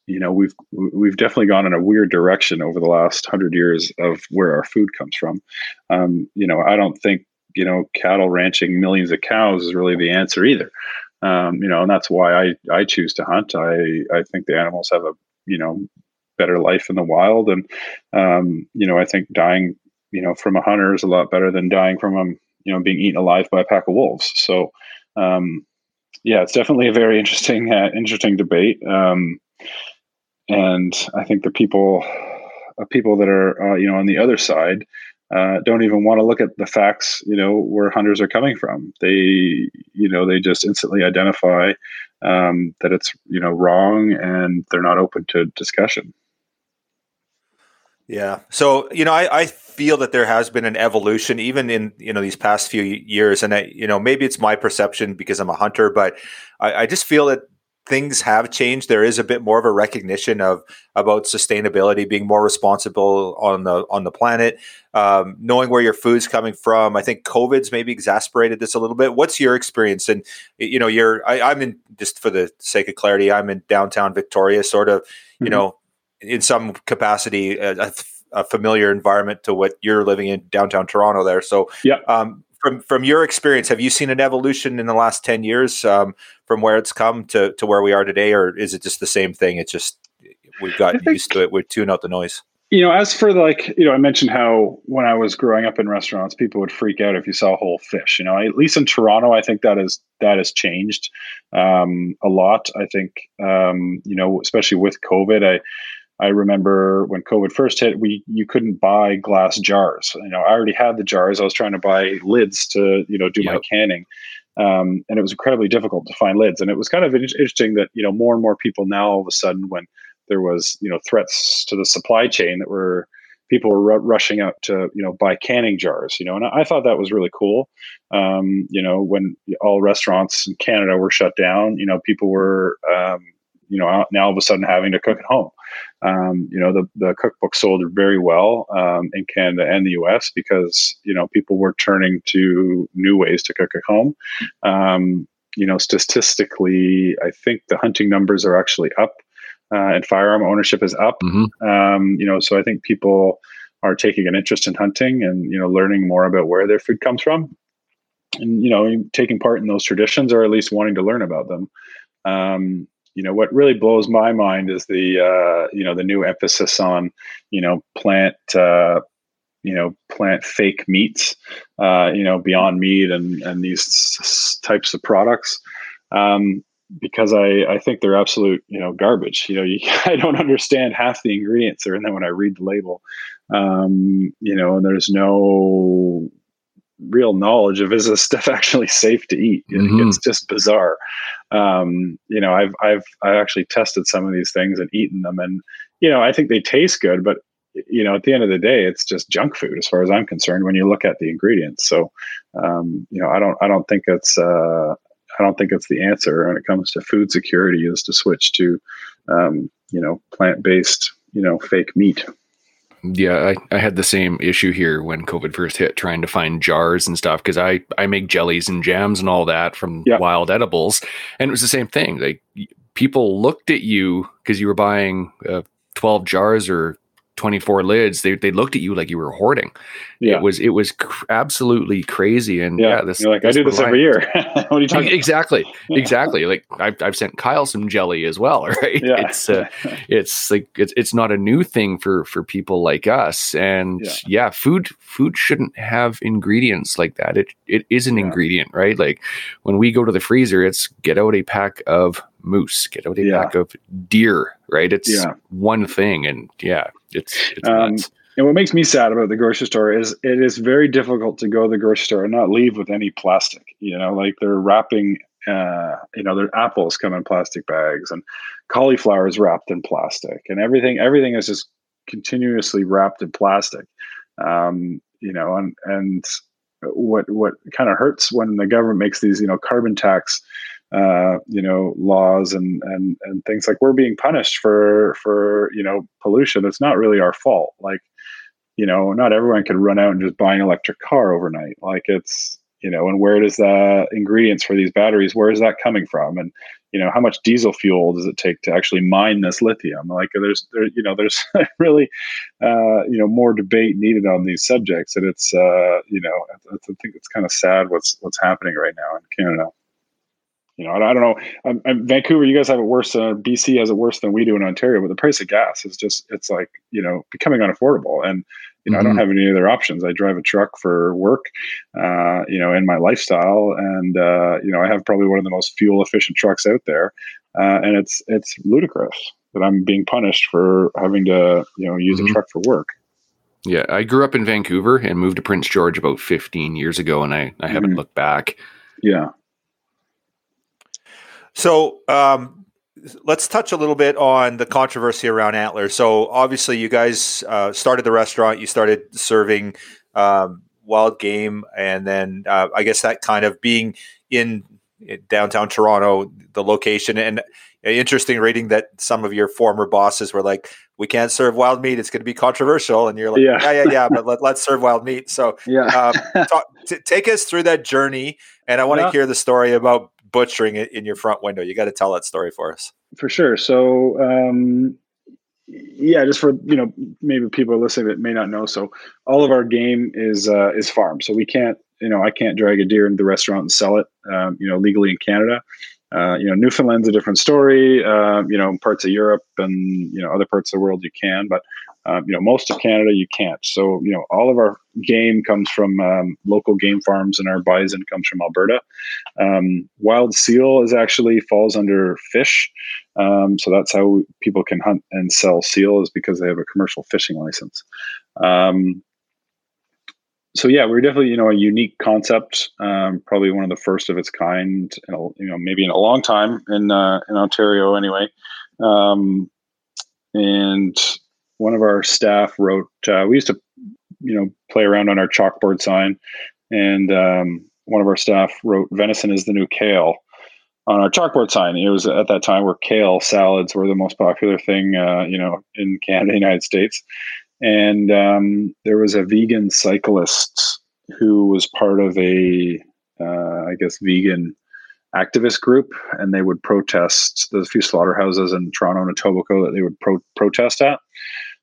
you know we've we've definitely gone in a weird direction over the last hundred years of where our food comes from. Um, you know, I don't think you know cattle ranching millions of cows is really the answer either. Um, you know, and that's why I I choose to hunt. I I think the animals have a you know better life in the wild, and um, you know I think dying you know from a hunter is a lot better than dying from a you know being eaten alive by a pack of wolves. So um, yeah, it's definitely a very interesting, uh, interesting debate. Um, and I think the people, uh, people that are, uh, you know, on the other side, uh, don't even want to look at the facts, you know, where hunters are coming from. They, you know, they just instantly identify um, that it's, you know, wrong, and they're not open to discussion. Yeah. So, you know, I, I feel that there has been an evolution even in, you know, these past few years. And, I, you know, maybe it's my perception because I'm a hunter, but I, I just feel that things have changed. There is a bit more of a recognition of about sustainability, being more responsible on the on the planet, um, knowing where your food's coming from. I think COVID's maybe exasperated this a little bit. What's your experience? And you know, you're I, am in just for the sake of clarity, I'm in downtown Victoria, sort of. You mm-hmm. know, in some capacity a, a, familiar environment to what you're living in downtown Toronto there. So, yeah. Um, from from your experience, have you seen an evolution in the last ten years um, from where it's come to to where we are today, or is it just the same thing? It's just we've gotten think, used to it. We tune out the noise. You know, as for like, you know, I mentioned how when I was growing up in restaurants, people would freak out if you saw a whole fish. You know, at least in Toronto, I think that is that has changed um, a lot. I think, um, you know, especially with COVID, I I remember when COVID first hit, we you couldn't buy glass jars. You know, I already had the jars. I was trying to buy lids to you know do yep. my canning, um, and it was incredibly difficult to find lids. And it was kind of interesting that you know more and more people now all of a sudden when there was you know threats to the supply chain that were people were r- rushing out to you know buy canning jars you know and i, I thought that was really cool um, you know when all restaurants in canada were shut down you know people were um, you know now all of a sudden having to cook at home. Um, you know the the cookbook sold very well um, in Canada and the U.S. because you know people were turning to new ways to cook at home. Um, you know statistically, I think the hunting numbers are actually up, uh, and firearm ownership is up. Mm-hmm. Um, you know, so I think people are taking an interest in hunting and you know learning more about where their food comes from and you know taking part in those traditions or at least wanting to learn about them um, you know what really blows my mind is the uh, you know the new emphasis on you know plant uh, you know plant fake meats uh, you know beyond meat and and these types of products Um, because I, I think they're absolute you know garbage. You know, you, I don't understand half the ingredients there, and then when I read the label, um, you know, and there's no real knowledge of is this stuff actually safe to eat. Mm-hmm. It's just bizarre. Um, you know, I've I've I've actually tested some of these things and eaten them, and you know, I think they taste good, but you know, at the end of the day, it's just junk food as far as I'm concerned when you look at the ingredients. So, um, you know, I don't I don't think it's uh, I don't think it's the answer when it comes to food security is to switch to, um, you know, plant based, you know, fake meat. Yeah, I, I had the same issue here when COVID first hit, trying to find jars and stuff because I I make jellies and jams and all that from wild edibles, and it was the same thing. Like people looked at you because you were buying uh, twelve jars or 24 lids they, they looked at you like you were hoarding. Yeah. it was it was cr- absolutely crazy and yeah, yeah this You're like this i do this every year. What are you talking exactly exactly like I've, I've sent kyle some jelly as well right? Yeah. it's uh, it's like it's, it's not a new thing for for people like us and yeah. yeah, food food shouldn't have ingredients like that. It it is an ingredient right? Like when we go to the freezer it's get out a pack of moose, get out a yeah. pack of deer, right? It's yeah. one thing. And yeah, it's, it's um, and what makes me sad about the grocery store is it is very difficult to go to the grocery store and not leave with any plastic. You know, like they're wrapping, uh, you know, their apples come in plastic bags and cauliflower is wrapped in plastic and everything, everything is just continuously wrapped in plastic. Um, you know, and, and what, what kind of hurts when the government makes these, you know, carbon tax uh, you know laws and and and things like we're being punished for for you know pollution. It's not really our fault. Like you know not everyone can run out and just buy an electric car overnight. Like it's you know and where does the ingredients for these batteries where is that coming from? And you know how much diesel fuel does it take to actually mine this lithium? Like there's there you know there's really uh, you know more debate needed on these subjects. And it's uh, you know I, I think it's kind of sad what's what's happening right now in Canada you know, I, I don't know. I'm, I'm, Vancouver, you guys have it worse. Uh, BC has it worse than we do in Ontario, but the price of gas is just, it's like, you know, becoming unaffordable. And, you know, mm-hmm. I don't mm-hmm. have any other options. I drive a truck for work, uh, you know, in my lifestyle. And, uh, you know, I have probably one of the most fuel efficient trucks out there. Uh, and it's, it's ludicrous that I'm being punished for having to, you know, use mm-hmm. a truck for work. Yeah. I grew up in Vancouver and moved to Prince George about 15 years ago. And I, I haven't mm-hmm. looked back. Yeah. So um, let's touch a little bit on the controversy around Antler. So obviously, you guys uh, started the restaurant. You started serving um, wild game, and then uh, I guess that kind of being in downtown Toronto, the location, and interesting reading that some of your former bosses were like, "We can't serve wild meat; it's going to be controversial." And you're like, "Yeah, yeah, yeah, yeah but let, us serve wild meat." So, yeah, um, talk, t- take us through that journey, and I want to yeah. hear the story about butchering it in your front window. You got to tell that story for us. For sure. So, um, yeah, just for you know, maybe people are listening that may not know. So, all of our game is uh, is farm. So we can't, you know, I can't drag a deer into the restaurant and sell it, um, you know, legally in Canada. Uh, you know, Newfoundland's a different story. Uh, you know, parts of Europe and you know other parts of the world you can, but um, you know, most of Canada you can't. So, you know, all of our game comes from um, local game farms, and our bison comes from Alberta. Um, wild seal is actually falls under fish, um, so that's how people can hunt and sell seal is because they have a commercial fishing license. Um, so yeah, we're definitely you know a unique concept, um, probably one of the first of its kind, in a, you know, maybe in a long time in uh, in Ontario anyway. and one of our staff wrote. Uh, we used to, you know, play around on our chalkboard sign, and um, one of our staff wrote, "Venison is the new kale." On our chalkboard sign, it was at that time where kale salads were the most popular thing, uh, you know, in Canada, United States. And um, there was a vegan cyclist who was part of a, uh, I guess, vegan activist group, and they would protest. There's a few slaughterhouses in Toronto and Etobicoke that they would pro- protest at.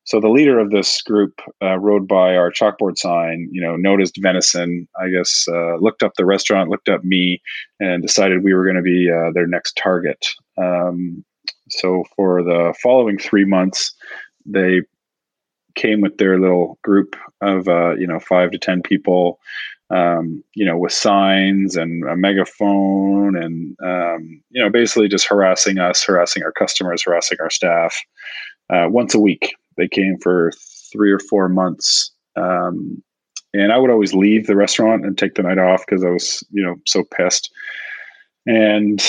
So the leader of this group uh, rode by our chalkboard sign, you know, noticed venison. I guess uh, looked up the restaurant, looked up me, and decided we were going to be uh, their next target. Um, so for the following three months, they came with their little group of uh, you know five to ten people. um, you know, with signs and a megaphone and, um, you know, basically just harassing us, harassing our customers, harassing our staff uh, once a week. They came for three or four months. Um, and I would always leave the restaurant and take the night off because I was, you know, so pissed. And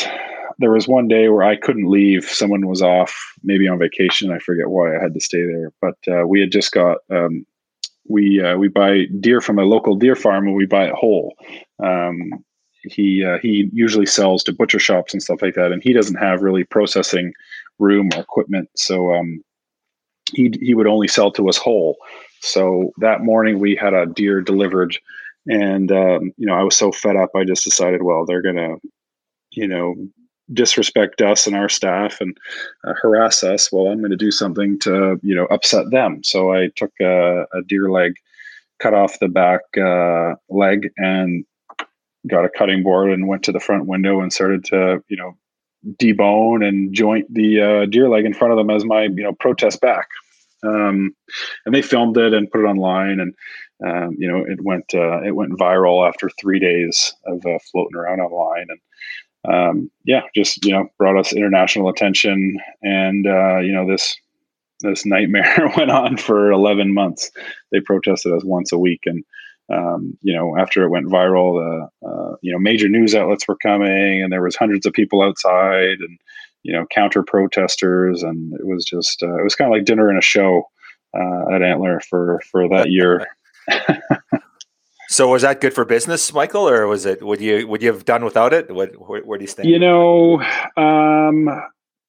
there was one day where I couldn't leave. Someone was off, maybe on vacation. I forget why I had to stay there. But uh, we had just got um, we uh, we buy deer from a local deer farm and we buy it whole. Um, he uh, he usually sells to butcher shops and stuff like that, and he doesn't have really processing room or equipment, so um, he he would only sell to us whole. So that morning we had a deer delivered, and um, you know I was so fed up, I just decided, well, they're gonna, you know, disrespect us and our staff and uh, harass us, well, I'm going to do something to you know upset them. So I took a, a deer leg, cut off the back uh, leg, and got a cutting board and went to the front window and started to you know debone and joint the uh, deer leg in front of them as my you know protest back. Um, and they filmed it and put it online and. Um, you know, it went uh, it went viral after three days of uh, floating around online, and um, yeah, just you know, brought us international attention, and uh, you know this this nightmare went on for 11 months. They protested us once a week, and um, you know, after it went viral, the uh, you know major news outlets were coming, and there was hundreds of people outside, and you know, counter protesters, and it was just uh, it was kind of like dinner and a show uh, at Antler for for that year. So was that good for business, Michael, or was it? Would you would you have done without it? What where, where do you stand? You know, um,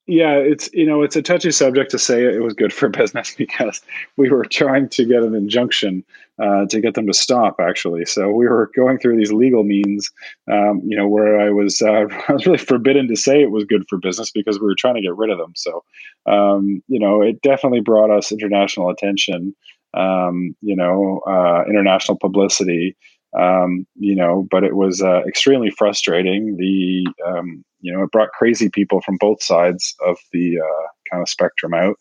yeah, it's you know it's a touchy subject to say it was good for business because we were trying to get an injunction uh, to get them to stop actually. So we were going through these legal means, um, you know, where I was uh, I was really forbidden to say it was good for business because we were trying to get rid of them. So um, you know, it definitely brought us international attention um, you know, uh, international publicity, um, you know, but it was uh, extremely frustrating. The, um, you know, it brought crazy people from both sides of the uh, kind of spectrum out.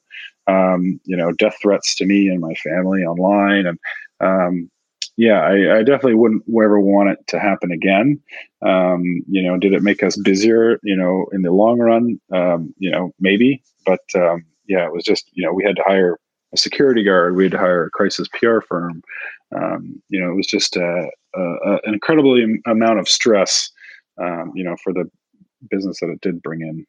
Um, you know, death threats to me and my family online. And, um, yeah, I, I, definitely wouldn't ever want it to happen again. Um, you know, did it make us busier, you know, in the long run? you know, maybe, but, yeah, it was just, you know, we had to hire a security guard. We had to hire a crisis PR firm. Um, you know, it was just a, a, a, an incredible amount of stress, um, you know, for the business that it did bring in.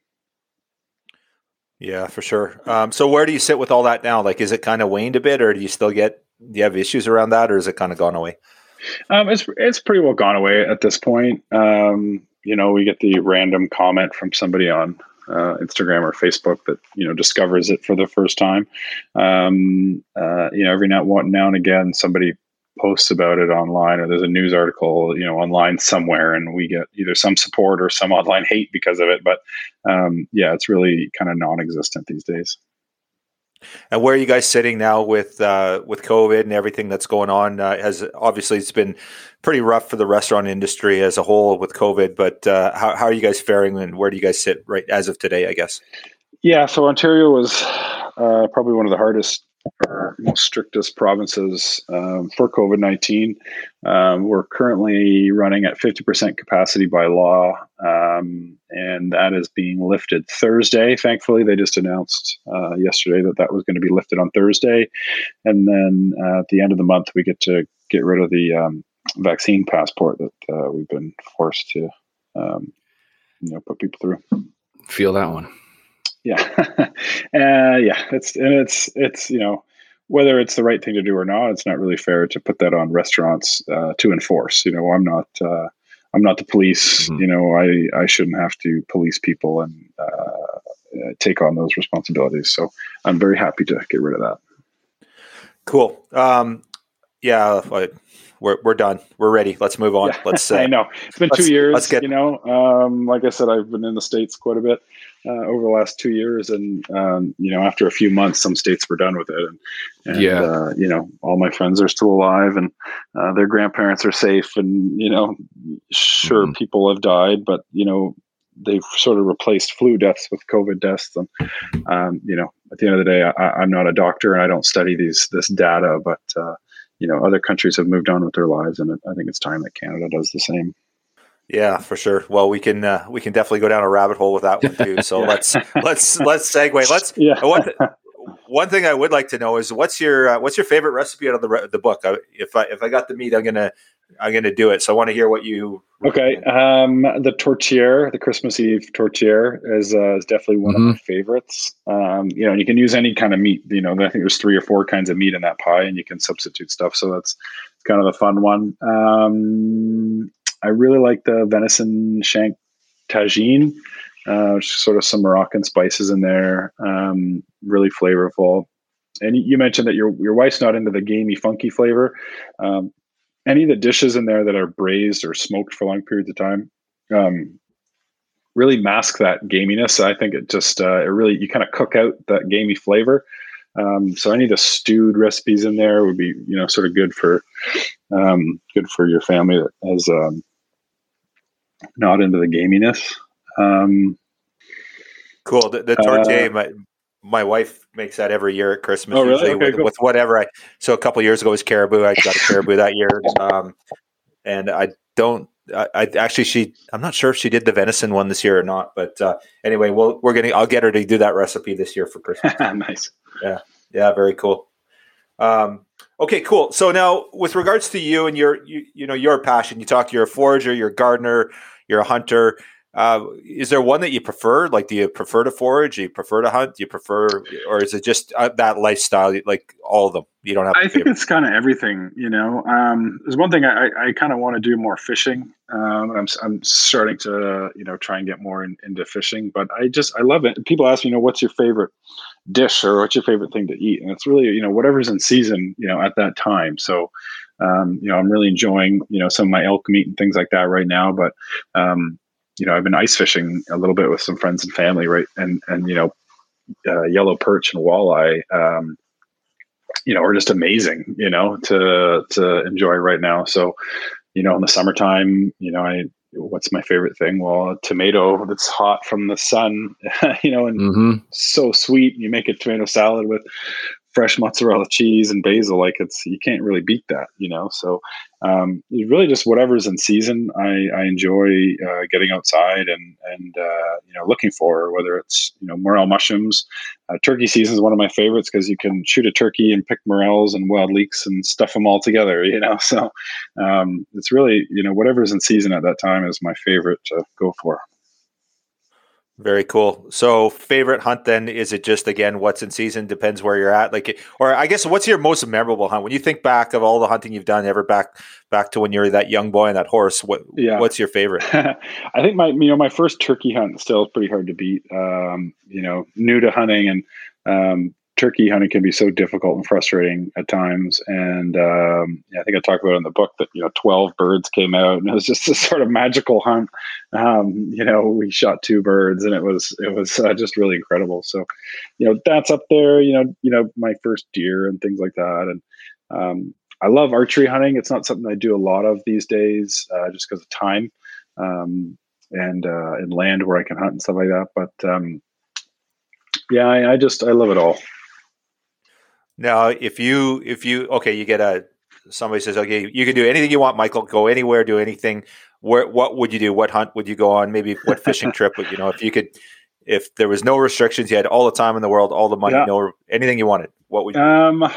Yeah, for sure. Um, so where do you sit with all that now? Like, is it kind of waned a bit, or do you still get do you have issues around that, or is it kind of gone away? Um, it's it's pretty well gone away at this point. Um, you know, we get the random comment from somebody on uh, Instagram or Facebook that you know discovers it for the first time. Um, uh, you know, every now, and now and again, somebody posts about it online, or there's a news article, you know, online somewhere, and we get either some support or some online hate because of it. But um, yeah, it's really kind of non-existent these days. And where are you guys sitting now with uh, with COVID and everything that's going on? Uh, has obviously it's been pretty rough for the restaurant industry as a whole with COVID. But uh, how how are you guys faring, and where do you guys sit right as of today? I guess. Yeah, so Ontario was uh, probably one of the hardest or most strictest provinces um, for COVID 19. Um, we're currently running at 50% capacity by law, um, and that is being lifted Thursday. Thankfully, they just announced uh, yesterday that that was going to be lifted on Thursday. And then uh, at the end of the month, we get to get rid of the um, vaccine passport that uh, we've been forced to um, you know, put people through. Feel that one yeah uh, yeah it's and it's it's you know whether it's the right thing to do or not it's not really fair to put that on restaurants uh, to enforce you know i'm not uh, i'm not the police mm-hmm. you know i i shouldn't have to police people and uh, take on those responsibilities so i'm very happy to get rid of that cool um yeah we're, we're done. We're ready. Let's move on. Yeah, let's say. I know it's been two years. Let's get, you know, um, like I said, I've been in the states quite a bit uh, over the last two years, and um, you know, after a few months, some states were done with it, and, and yeah, uh, you know, all my friends are still alive, and uh, their grandparents are safe, and you know, sure, mm-hmm. people have died, but you know, they've sort of replaced flu deaths with COVID deaths, and um, you know, at the end of the day, I, am not a doctor and I don't study these this data, but uh, you know, other countries have moved on with their lives, and I think it's time that Canada does the same. Yeah, for sure. Well, we can uh, we can definitely go down a rabbit hole with that one too. So let's let's let's segue. Let's yeah. One, one thing I would like to know is what's your uh, what's your favorite recipe out of the the book? I, if I if I got the meat, I'm gonna I'm gonna do it. So I want to hear what you. Okay, um, the tourtière, the Christmas Eve tourtière, is uh, is definitely one mm-hmm. of my favorites. Um, you know, you can use any kind of meat. You know, I think there's three or four kinds of meat in that pie, and you can substitute stuff. So that's kind of a fun one. Um, I really like the venison shank tagine, uh, sort of some Moroccan spices in there. Um, really flavorful. And you mentioned that your your wife's not into the gamey, funky flavor. Um, any of the dishes in there that are braised or smoked for long periods of time um, really mask that gaminess. I think it just uh, it really you kind of cook out that gamey flavor. Um, so any of the stewed recipes in there would be you know sort of good for um, good for your family has um, not into the gaminess. Um, cool. The, the tourtière, uh, my, my wife makes that every year at Christmas. Oh, really? Okay, with, cool. with, whatever I. So a couple years ago was caribou. I got a caribou that year, um, and I don't. I, I, actually she. I'm not sure if she did the venison one this year or not. But uh, anyway, well, we're getting. I'll get her to do that recipe this year for Christmas. nice. Yeah. Yeah. Very cool. Um, Okay, cool. So now, with regards to you and your, you, you know, your passion, you talk. You're a forager, you're a gardener, you're a hunter. Uh, is there one that you prefer? Like, do you prefer to forage? Do you prefer to hunt? Do you prefer, or is it just uh, that lifestyle? Like all of them, you don't have. I think it's kind of everything. You know, um, there's one thing I, I kind of want to do more fishing. Um, I'm I'm starting to you know try and get more in, into fishing, but I just I love it. People ask me, you know, what's your favorite dish or what's your favorite thing to eat? And it's really you know whatever's in season, you know, at that time. So. Um, you know, I'm really enjoying, you know, some of my elk meat and things like that right now. But, um, you know, I've been ice fishing a little bit with some friends and family, right? And and you know, uh, yellow perch and walleye, um, you know, are just amazing, you know, to to enjoy right now. So, you know, in the summertime, you know, I what's my favorite thing? Well, a tomato that's hot from the sun, you know, and mm-hmm. so sweet. You make a tomato salad with fresh mozzarella cheese and basil like it's you can't really beat that you know? So um, really just whatever's in season i, I enjoy uh, getting outside and and uh, you know looking for whether it's you know morel mushrooms. Uh, turkey season is one of my favorites because you can shoot a turkey and pick morels and wild leeks and stuff them all together you know? So um, it's really you know whatever's in season at that time is my favorite to go for very cool. So, favorite hunt then is it just again what's in season? Depends where you're at. Like, or I guess what's your most memorable hunt when you think back of all the hunting you've done, ever back back to when you were that young boy and that horse? What yeah. what's your favorite? I think my you know my first turkey hunt still is pretty hard to beat. Um, you know, new to hunting and um, turkey hunting can be so difficult and frustrating at times. And um, yeah, I think I talked about in the book that you know twelve birds came out, and it was just a sort of magical hunt. Um, you know, we shot two birds, and it was it was uh, just really incredible. So, you know, that's up there. You know, you know, my first deer and things like that, and um, I love archery hunting. It's not something I do a lot of these days, uh, just because of time um, and uh, and land where I can hunt and stuff like that. But um, yeah, I, I just I love it all. Now, if you if you okay, you get a somebody says, okay, you can do anything you want, Michael. Go anywhere, do anything. Where what would you do? What hunt would you go on? Maybe what fishing trip would you know? If you could, if there was no restrictions, you had all the time in the world, all the money, yeah. no anything you wanted. What would you? Um,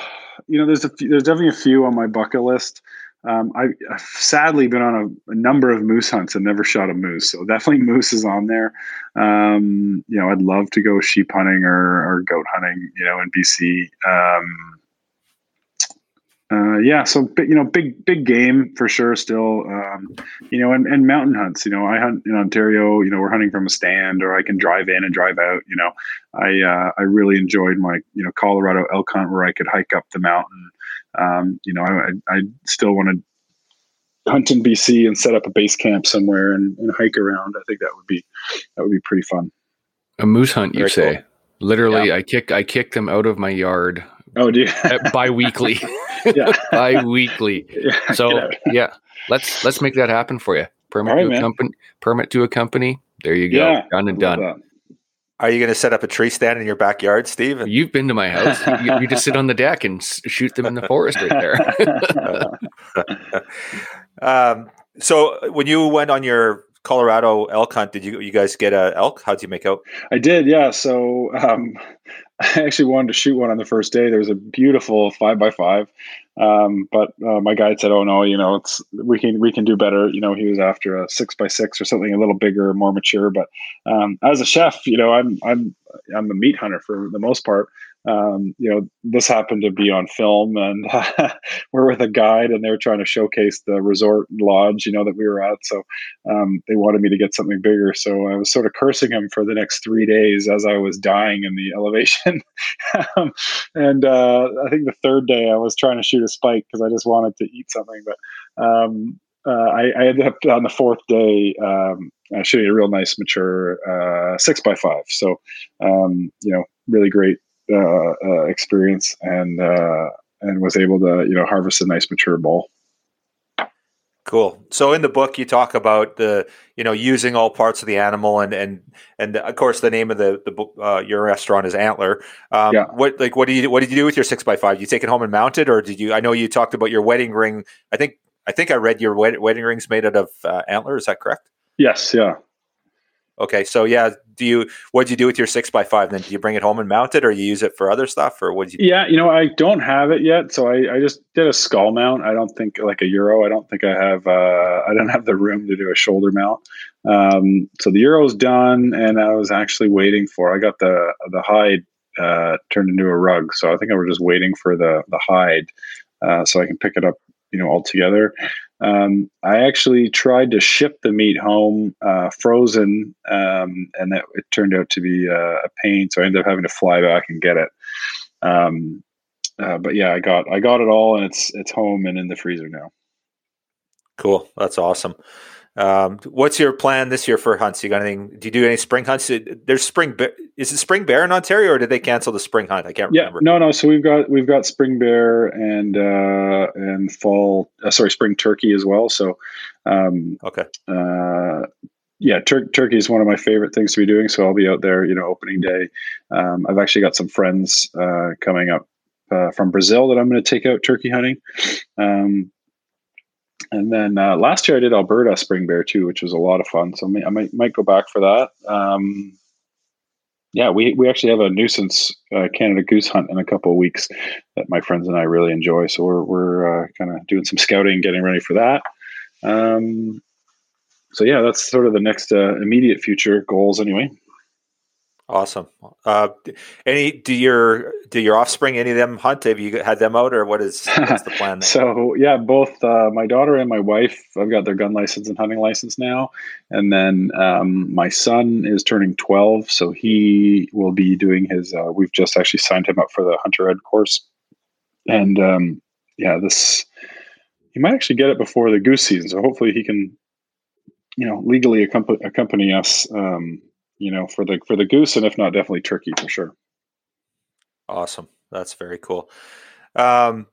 you know, there's a few, there's definitely a few on my bucket list. Um, I, have sadly been on a, a, number of moose hunts and never shot a moose, so definitely moose is on there. Um, you know, I'd love to go sheep hunting or, or goat hunting. You know, in BC. Um, uh, yeah, so you know, big big game for sure. Still, um, you know, and, and mountain hunts. You know, I hunt in Ontario. You know, we're hunting from a stand, or I can drive in and drive out. You know, I uh, I really enjoyed my you know Colorado elk hunt where I could hike up the mountain um, you know, I, I still want to hunt in BC and set up a base camp somewhere and, and, hike around. I think that would be that would be pretty fun. A moose hunt, you Very say? Cool. Literally, yeah. I kick I kick them out of my yard. Oh, do you? bi-weekly. yeah, bi-weekly. Yeah, so yeah, let's let's make that happen for you. Permit right, to a company. Permit to a company. There you go. Yeah, done and done. That. Are you going to set up a tree stand in your backyard, Steve? And- You've been to my house. you, you, just sit on the deck and shoot them in the forest right there. um, so when you went on your Colorado elk hunt, did you you guys get a elk? How'd you make out? I did, yeah. So um, I actually wanted to shoot one on the first day. There was a beautiful five by five, um, but uh, my guide said, "Oh no, you know, it's we can we can do better." You know, he was after a six by six or something a little bigger, more mature. But um, as a chef, you know, I'm I'm I'm a meat hunter for the most part um, you know, this happened to be on film, and we're with a guide, and they were trying to showcase the resort lodge, you know, that we were at. So um, they wanted me to get something bigger. So I was sort of cursing him for the next three days as I was dying in the elevation. um, and uh, I think the third day I was trying to shoot a spike because I just wanted to eat something, but um, uh, I, I, ended up on the fourth day um, shooting a real nice mature uh, six by five. So um, you know, really great uh, uh, experience and uh, and was able to you know harvest a nice mature bull. Cool. So in the book, you talk about the you know using all parts of the animal, and and and of course the name of the the book, uh, your restaurant is Antler. Um, yeah. What like what do you what did you do with your six by five? Did you take it home and mount it, or did you? I know you talked about your wedding ring. I think I think I read your wedding rings made out of uh, antler. Is that correct? Yes. Yeah. Okay, so yeah, do you what do you do with your six by five? Then do you bring it home and mount it, or you use it for other stuff, or what did you? Yeah, you know, I don't have it yet, so I, I just did a skull mount. I don't think like a euro. I don't think I have. Uh, I don't have the room to do a shoulder mount. Um, so the euro's done, and I was actually waiting for. I got the the hide uh, turned into a rug, so I think I was just waiting for the the hide uh, so I can pick it up, you know, all together. Um, I actually tried to ship the meat home uh, frozen, um, and that it turned out to be uh, a pain. So I ended up having to fly back and get it. Um, uh, but yeah, I got I got it all, and it's it's home and in the freezer now. Cool, that's awesome. Um, what's your plan this year for hunts? You got anything? Do you do any spring hunts? There's spring. Is it spring bear in Ontario, or did they cancel the spring hunt? I can't yeah, remember. No, no. So we've got we've got spring bear and uh, and fall. Uh, sorry, spring turkey as well. So um, okay. Uh, yeah, tur- turkey is one of my favorite things to be doing. So I'll be out there, you know, opening day. Um, I've actually got some friends uh, coming up uh, from Brazil that I'm going to take out turkey hunting. Um, and then uh, last year I did Alberta spring bear too, which was a lot of fun. So I might might go back for that. Um, yeah, we we actually have a nuisance uh, Canada goose hunt in a couple of weeks that my friends and I really enjoy. So we're we're uh, kind of doing some scouting, getting ready for that. Um, so yeah, that's sort of the next uh, immediate future goals, anyway. Awesome. Uh, any do your do your offspring any of them hunt? Have you had them out, or what is what's the plan? so yeah, both uh, my daughter and my wife. I've got their gun license and hunting license now, and then um, my son is turning twelve, so he will be doing his. Uh, we've just actually signed him up for the hunter ed course, and um, yeah, this he might actually get it before the goose season. So hopefully he can, you know, legally accompany, accompany us. Um, you know, for the for the goose, and if not, definitely turkey for sure. Awesome, that's very cool. Um,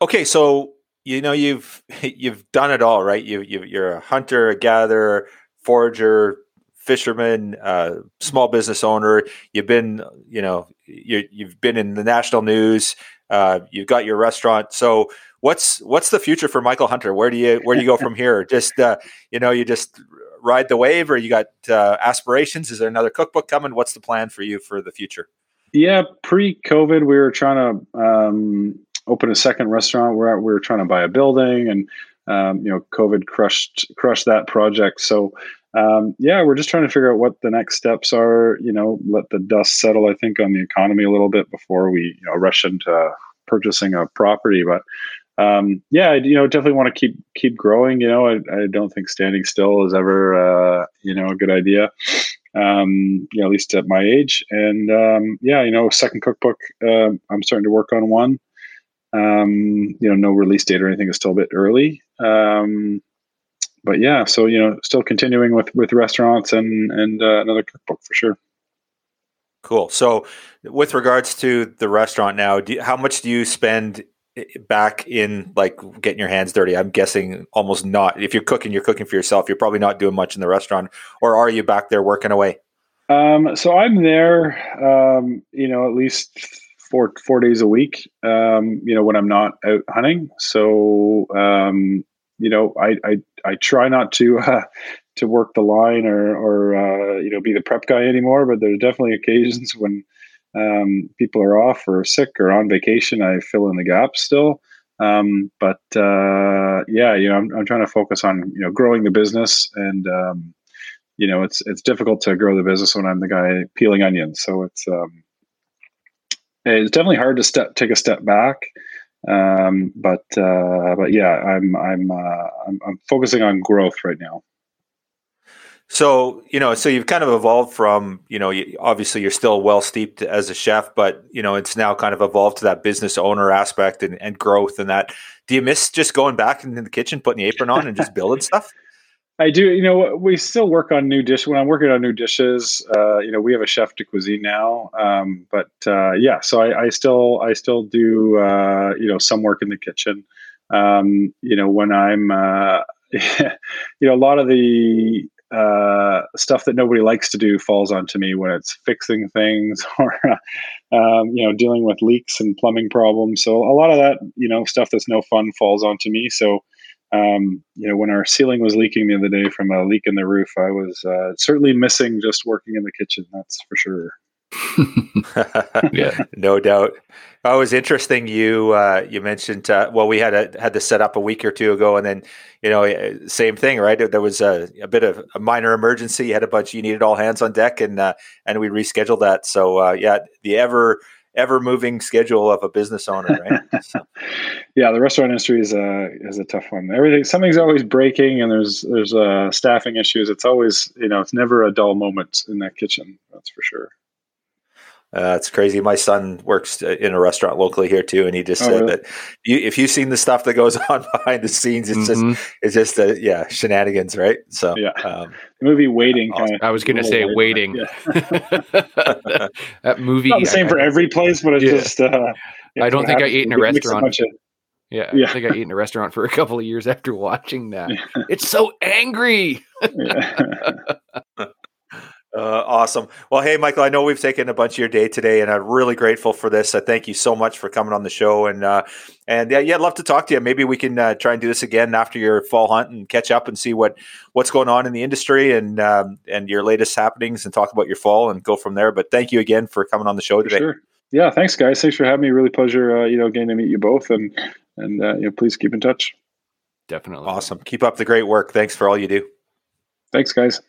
okay, so you know you've you've done it all, right? You, you you're a hunter, a gatherer, forager, fisherman, uh, small business owner. You've been, you know, you you've been in the national news. Uh, you've got your restaurant. So what's what's the future for Michael Hunter? Where do you where do you go from here? Just uh, you know, you just ride the wave, or you got uh, aspirations? Is there another cookbook coming? What's the plan for you for the future? Yeah, pre-COVID, we were trying to um, open a second restaurant. We're we were trying to buy a building, and um, you know, COVID crushed crushed that project. So um, yeah, we're just trying to figure out what the next steps are. You know, let the dust settle. I think on the economy a little bit before we you know rush into purchasing a property. But um, yeah, you know, definitely want to keep keep growing. You know, I, I don't think standing still is ever uh, you know a good idea. Um, you know, at least at my age. And um, yeah, you know, second cookbook. Uh, I'm starting to work on one. Um, you know, no release date or anything is still a bit early. Um, but yeah, so you know, still continuing with with restaurants and and uh, another cookbook for sure. Cool. So, with regards to the restaurant now, do, how much do you spend back in like getting your hands dirty i'm guessing almost not if you're cooking you're cooking for yourself you're probably not doing much in the restaurant or are you back there working away Um, so I'm there, um, you know, at least four four days a week. Um, you know, when I'm not out hunting. So um, you know, I, I I try not to uh, to work the line or or uh, you know be the prep guy anymore. But there's definitely occasions when um, people are off or sick or on vacation. I fill in the gaps still. Um, but uh, yeah, you know, I'm, I'm trying to focus on you know growing the business, and um, you know, it's it's difficult to grow the business when I'm the guy peeling onions. So it's um, it's definitely hard to step take a step back. Um, but uh, but yeah, I'm I'm, uh, I'm I'm focusing on growth right now. So you know, so you've kind of evolved from you know, obviously you're still well steeped as a chef, but you know, it's now kind of evolved to that business owner aspect and, and growth and that. Do you miss just going back into the kitchen, putting the apron on, and just building stuff? I do. You know, we still work on new dishes. When I'm working on new dishes, uh, you know, we have a chef de cuisine now. Um, but uh, yeah, so I, I, still I still do uh, you know some work in the kitchen. Um, you know, when I'm uh, you know a lot of the uh, stuff that nobody likes to do falls onto me when it's fixing things or um, you know dealing with leaks and plumbing problems. So a lot of that you know stuff that's no fun falls onto me. So um, you know when our ceiling was leaking the other day from a leak in the roof, I was uh, certainly missing just working in the kitchen. That's for sure. yeah, no doubt. Oh, it was interesting. You uh, you mentioned uh, well, we had a, had to set up a week or two ago, and then you know eh, same thing, right? There was a, a bit of a minor emergency. You had a bunch. You needed all hands on deck, and uh, and we rescheduled that. So uh, yeah, the ever ever moving schedule of a business owner, right? So. yeah, the restaurant industry is a is a tough one. Everything something's always breaking, and there's there's uh, staffing issues. It's always you know it's never a dull moment in that kitchen. That's for sure. Uh, it's crazy. My son works uh, in a restaurant locally here too, and he just oh, said really? that you, if you've seen the stuff that goes on behind the scenes, it's mm-hmm. just it's just uh, yeah shenanigans, right? So yeah, um, the movie Waiting. Awesome. I was going to say Waiting. Yeah. that movie. Not the same I, for every place, but it's yeah. just. Uh, I don't think I ate in a restaurant. A yeah, yeah, I think I ate in a restaurant for a couple of years after watching that. It's so angry. Uh, awesome. Well, hey, Michael, I know we've taken a bunch of your day today, and I'm really grateful for this. I thank you so much for coming on the show, and uh, and yeah, yeah, I'd love to talk to you. Maybe we can uh, try and do this again after your fall hunt and catch up and see what what's going on in the industry and um, and your latest happenings, and talk about your fall and go from there. But thank you again for coming on the show today. Sure. Yeah, thanks, guys. Thanks for having me. Really pleasure, uh, you know, getting to meet you both, and and uh, you know, please keep in touch. Definitely. Awesome. Keep up the great work. Thanks for all you do. Thanks, guys.